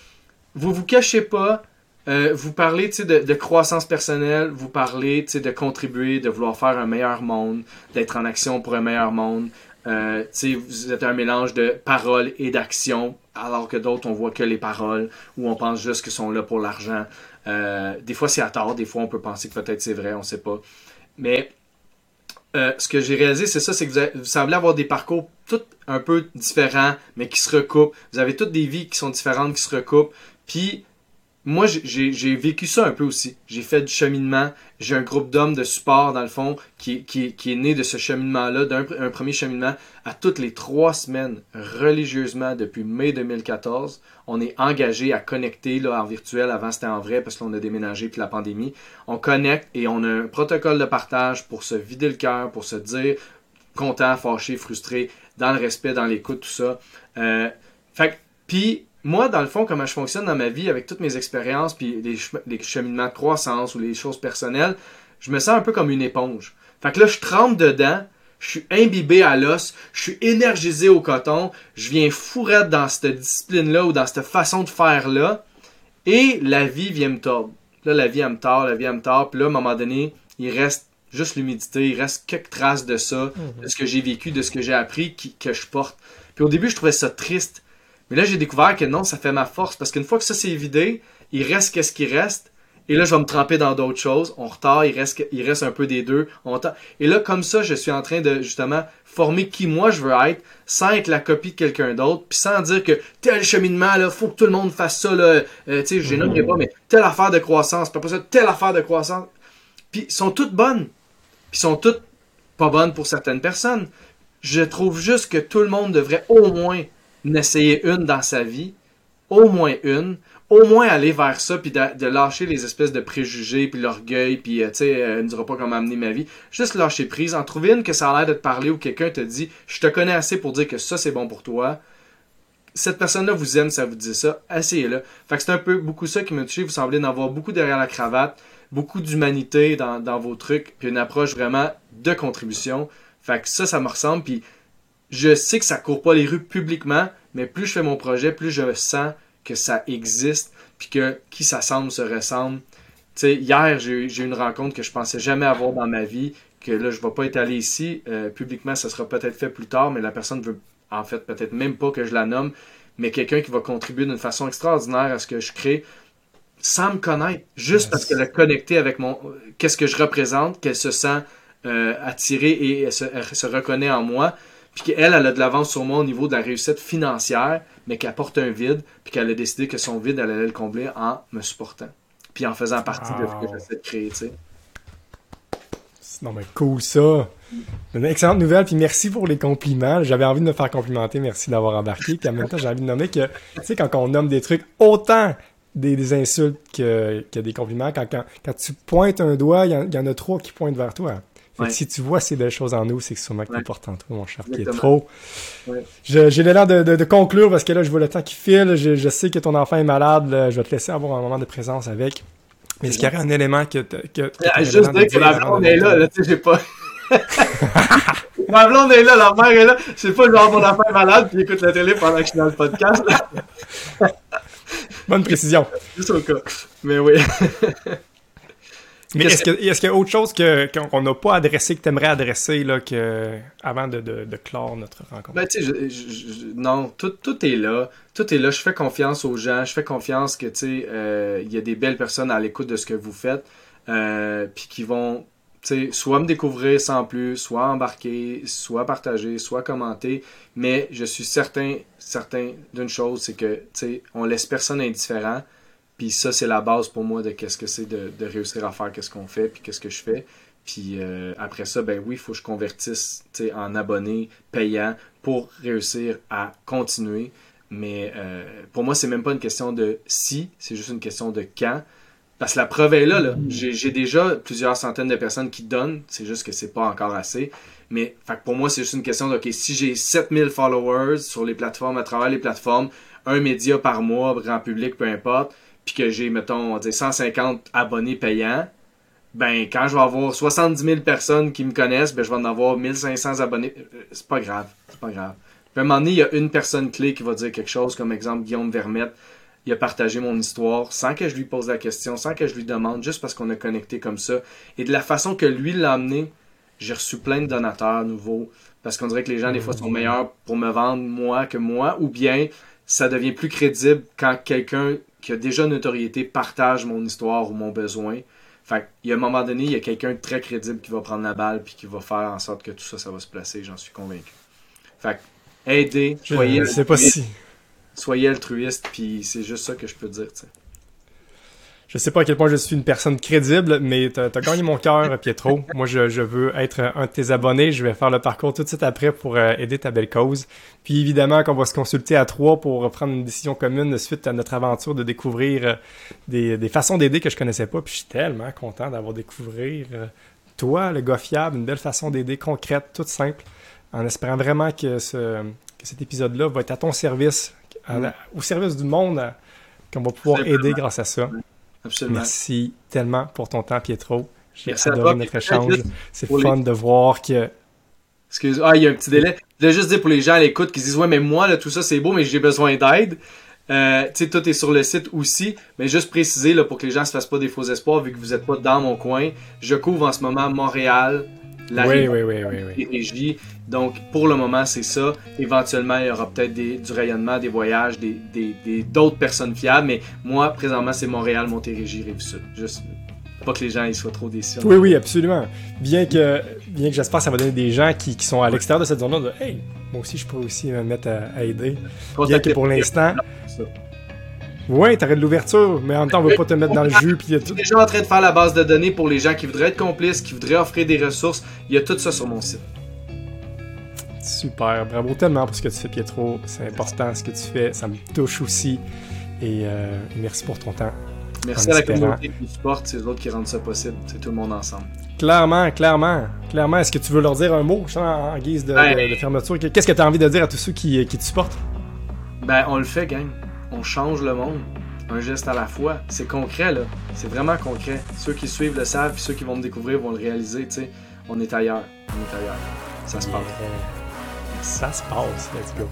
vous vous cachez pas. vous parlez de, de croissance personnelle, vous parlez de contribuer, de vouloir faire un meilleur monde, d'être en action pour un meilleur monde, euh, vous êtes un mélange de paroles et d'action, alors que d'autres, on voit que les paroles, ou on pense juste qu'ils sont là pour l'argent. Euh, des fois, c'est à tort, des fois, on peut penser que peut-être c'est vrai, on sait pas. Mais euh, ce que j'ai réalisé, c'est ça, c'est que vous, semblez avoir des parcours tout un peu différents, mais qui se recoupent. Vous avez toutes des vies qui sont différentes, qui se recoupent. Puis, moi, j'ai vécu ça un peu aussi. J'ai fait du cheminement. J'ai un groupe d'hommes de support, dans le fond, qui, qui, qui est né de ce cheminement-là, d'un un premier cheminement. À toutes les trois semaines, religieusement, depuis mai 2014, on est engagé à connecter là, en virtuel. Avant, c'était en vrai parce qu'on a déménagé puis la pandémie. On connecte et on a un protocole de partage pour se vider le cœur, pour se dire content, fâché, frustré, dans le respect, dans l'écoute, tout ça. Euh, fait puis moi, dans le fond, comment je fonctionne dans ma vie avec toutes mes expériences, puis les, les cheminements de croissance ou les choses personnelles, je me sens un peu comme une éponge. Fait que là, je trempe dedans, je suis imbibé à l'os, je suis énergisé au coton, je viens fourrer dans cette discipline-là ou dans cette façon de faire-là, et la vie vient me tordre. Là, la vie, elle me tord, la vie, elle me tord, puis là, à un moment donné, il reste juste l'humidité, il reste quelques traces de ça, mhm. de ce que j'ai vécu, de ce que j'ai appris, que je porte. Puis au début, je trouvais ça triste. Mais là, j'ai découvert que non, ça fait ma force, parce qu'une fois que ça c'est vidé, il reste qu'est-ce qui reste, et là, je vais me tremper dans d'autres choses. On retard, il reste, un peu des deux. On et là, comme ça, je suis en train de justement former qui moi je veux être, sans être la copie de quelqu'un d'autre, puis sans dire que tel cheminement, là, faut que tout le monde fasse ça, là. Euh, tu sais, je pas, mais telle affaire de croissance, pas ça, telle affaire de croissance. Puis sont toutes bonnes. Puis sont toutes pas bonnes pour certaines personnes. Je trouve juste que tout le monde devrait au moins en essayer une dans sa vie. Au moins une au moins aller vers ça, puis de, lâcher les espèces de préjugés, puis l'orgueil, puis euh, tu sais, euh, ne dira pas comment amener ma vie. Juste lâcher prise, en trouver une que ça a l'air de te parler ou quelqu'un te dit, je te connais assez pour dire que ça c'est bon pour toi. Cette personne-là vous aime, ça vous dit ça, essayez-le. Fait que c'est un peu beaucoup ça qui m'a touché. Vous semblez en avoir beaucoup derrière la cravate, beaucoup d'humanité dans, dans vos trucs, puis une approche vraiment de contribution. Fait que ça, ça me ressemble, puis je sais que ça court pas les rues publiquement, mais plus je fais mon projet, plus je sens que ça existe, puis que qui s'assemble se ressemble. sais, hier, j'ai eu une rencontre que je pensais jamais avoir dans ma vie, que là, je ne vais pas étaler ici. Euh, publiquement, ça sera peut-être fait plus tard, mais la personne veut, en fait, peut-être même pas que je la nomme, mais quelqu'un qui va contribuer d'une façon extraordinaire à ce que je crée, sans me connaître, juste parce qu'elle a connecté avec mon, qu'est-ce que je représente, qu'elle se sent euh, attirée et elle se, elle se, reconnaît en moi, puis qu'elle, elle a de l'avance sur moi au niveau de la réussite financière, mais qu'elle porte un vide, puis qu'elle a décidé que son vide, elle allait le combler en me supportant. Puis en faisant partie de ce que j'essaie de créer, tu sais. Non, mais cool ça! Une excellente nouvelle, puis merci pour les compliments. J'avais envie de me faire complimenter, merci d'avoir embarqué. Puis en même temps, j'ai envie de nommer que, tu sais, quand on nomme des trucs autant des, insultes que, que, des compliments, quand, quand, tu pointes un doigt, il y, en a trois qui pointent vers toi si tu vois ces belles choses en nous, c'est que sûrement que t'es en toi, mon cher Pietro. J'ai l'élan de, de, conclure parce que là, je vois le temps qui file. Je, je sais que ton enfant est malade. Je vais te laisser avoir un moment de présence avec. Mais est-ce qu'il y aurait un élément que. que, ah, juste dire que la blonde est là, là, tu sais, j'ai pas. ma blonde est là, la mère est là. Je sais pas, genre, mon enfant est malade, puis écoute la télé pendant que je suis dans le podcast. Bonne précision. Juste au cas. Mais oui. Mais est-ce qu'il y, a autre chose qu'on n'a pas adressé, que tu aimerais adresser là, que, avant de, de, clore notre rencontre? Ben, tu sais, non, tout, tout, est là. Tout est là. Je fais confiance aux gens. Je fais confiance que, tu sais, euh, il y a des belles personnes à l'écoute de ce que vous faites. Euh, puis qui vont, tu sais, soit me découvrir sans plus, soit embarquer, soit partager, soit commenter. Mais je suis certain, certain d'une chose, c'est que, tu sais, on laisse personne indifférent. Puis ça, c'est la base pour moi de qu'est-ce que c'est de, réussir à faire qu'est-ce qu'on fait, puis qu'est-ce que je fais. Puis euh, après ça, ben oui, il faut que je convertisse en abonnés payants pour réussir à continuer. Mais euh, pour moi, c'est même pas une question de si, c'est juste une question de quand. Parce que la preuve est là. là. J'ai déjà plusieurs centaines de personnes qui donnent, c'est juste que c'est pas encore assez. Mais fait pour moi, c'est juste une question de, OK, si j'ai 7000 followers sur les plateformes, à travers les plateformes, un média par mois, grand public, peu importe, puis que j'ai, mettons, 150 abonnés payants, ben, quand je vais avoir 70 000 personnes qui me connaissent, ben, je vais en avoir 1500 abonnés. Euh, c'est pas grave. C'est pas grave. Puis à un moment donné, il y a une personne clé qui va dire quelque chose, comme exemple Guillaume Vermette. Il a partagé mon histoire sans que je lui pose la question, sans que je lui demande, juste parce qu'on a connecté comme ça. Et de la façon que lui l'a amené, j'ai reçu plein de donateurs nouveaux. Parce qu'on dirait que les gens, des fois, sont meilleurs pour me vendre moi que moi. Ou bien, ça devient plus crédible quand quelqu'un qui a déjà une notoriété partage mon histoire ou mon besoin. Fait il y a un moment donné, il y a quelqu'un de très crédible qui va prendre la balle puis qui va faire en sorte que tout ça, ça va se placer, j'en suis convaincu. Fait aider, soyez, pas si. soyez altruiste, puis c'est juste ça que je peux dire. T'sais je sais pas à quel point je suis une personne crédible, mais t'as as gagné mon cœur, Pietro. Moi, je, je, veux être un de tes abonnés. Je vais faire le parcours tout de suite après pour euh, aider ta belle cause. Puis évidemment qu'on va se consulter à trois pour prendre une décision commune suite à notre aventure de découvrir euh, des, des, façons d'aider que je connaissais pas. Puis je suis tellement content d'avoir découvert euh, toi, le gars fiable, une belle façon d'aider concrète, toute simple, en espérant vraiment que, ce, que cet épisode-là va être à ton service au service du monde qu'on va pouvoir aider grâce à ça. Absolument. Merci tellement pour ton temps, Pietro. J'ai adoré notre échange. C'est fun de voir que. Excuse, ah, il y a un petit délai. Je voulais juste dire pour les gens à l'écoute qui se disent Ouais, mais moi, là, tout ça, c'est beau, mais j'ai besoin d'aide. Euh, tu sais, tout est sur le site aussi, mais juste préciser là, pour que les gens ne se fassent pas des faux espoirs, vu que vous n'êtes pas dans mon coin. Je couvre en ce moment Montréal, la oui, oui, oui. Donc, pour le moment, c'est ça. Éventuellement, il y aura peut-être du rayonnement, des voyages, d'autres des, des, personnes fiables, mais moi, présentement, c'est Montréal, Montérégie, Rive-Sud. Juste pas que les gens ils soient trop déçus. Oui, oui, absolument. Bien que, bien que j'espère que ça va donner des gens qui, qui sont à l'extérieur de cette zone-là de Hey, moi aussi, je pourrais aussi me mettre à, aider. Bien que pour l'instant. Oui, t'arrêtes l'ouverture, mais en même temps, on veut pas te mettre dans le jus. Puis tout. déjà en train de faire la base de données pour les gens qui voudraient être complices, qui voudraient offrir des ressources. Il y a tout ça sur mon site. Super, bravo tellement pour ce que tu fais, Pietro. C'est important ce que tu fais, ça me touche aussi. Et euh, merci pour ton temps. Merci à la communauté qui supporte, c'est eux autres qui rendent ça possible. C'est tout le monde ensemble. Clairement, clairement. Clairement, est-ce que tu veux leur dire un mot en guise de, fermeture? Qu'est-ce que tu as envie de dire à tous ceux qui, qui te supportent? Ben, on le fait, gang. On change le monde. Un geste à la fois. C'est concret, là. C'est vraiment concret. Ceux qui suivent le savent, puis ceux qui vont me découvrir vont le réaliser, tu sais. On est ailleurs. On est ailleurs. Ça se passe. Ça se passe. Let's go.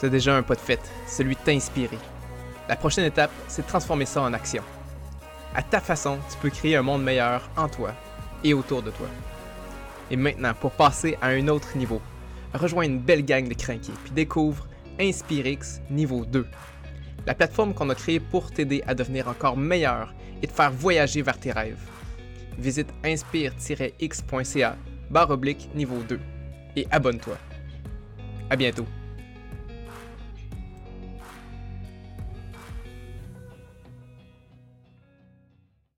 T'as déjà un pas de fait, celui de t'inspirer. La prochaine étape, c'est de transformer ça en action. À ta façon, tu peux créer un monde meilleur en toi et autour de toi. Et maintenant, pour passer à un autre niveau, rejoins une belle gang de crinqués puis découvre InspireX niveau 2. La plateforme qu'on a créée pour t'aider à devenir encore meilleur et te faire voyager vers tes rêves. Visite inspire-x.ca barre oblique niveau 2 et abonne-toi. À bientôt.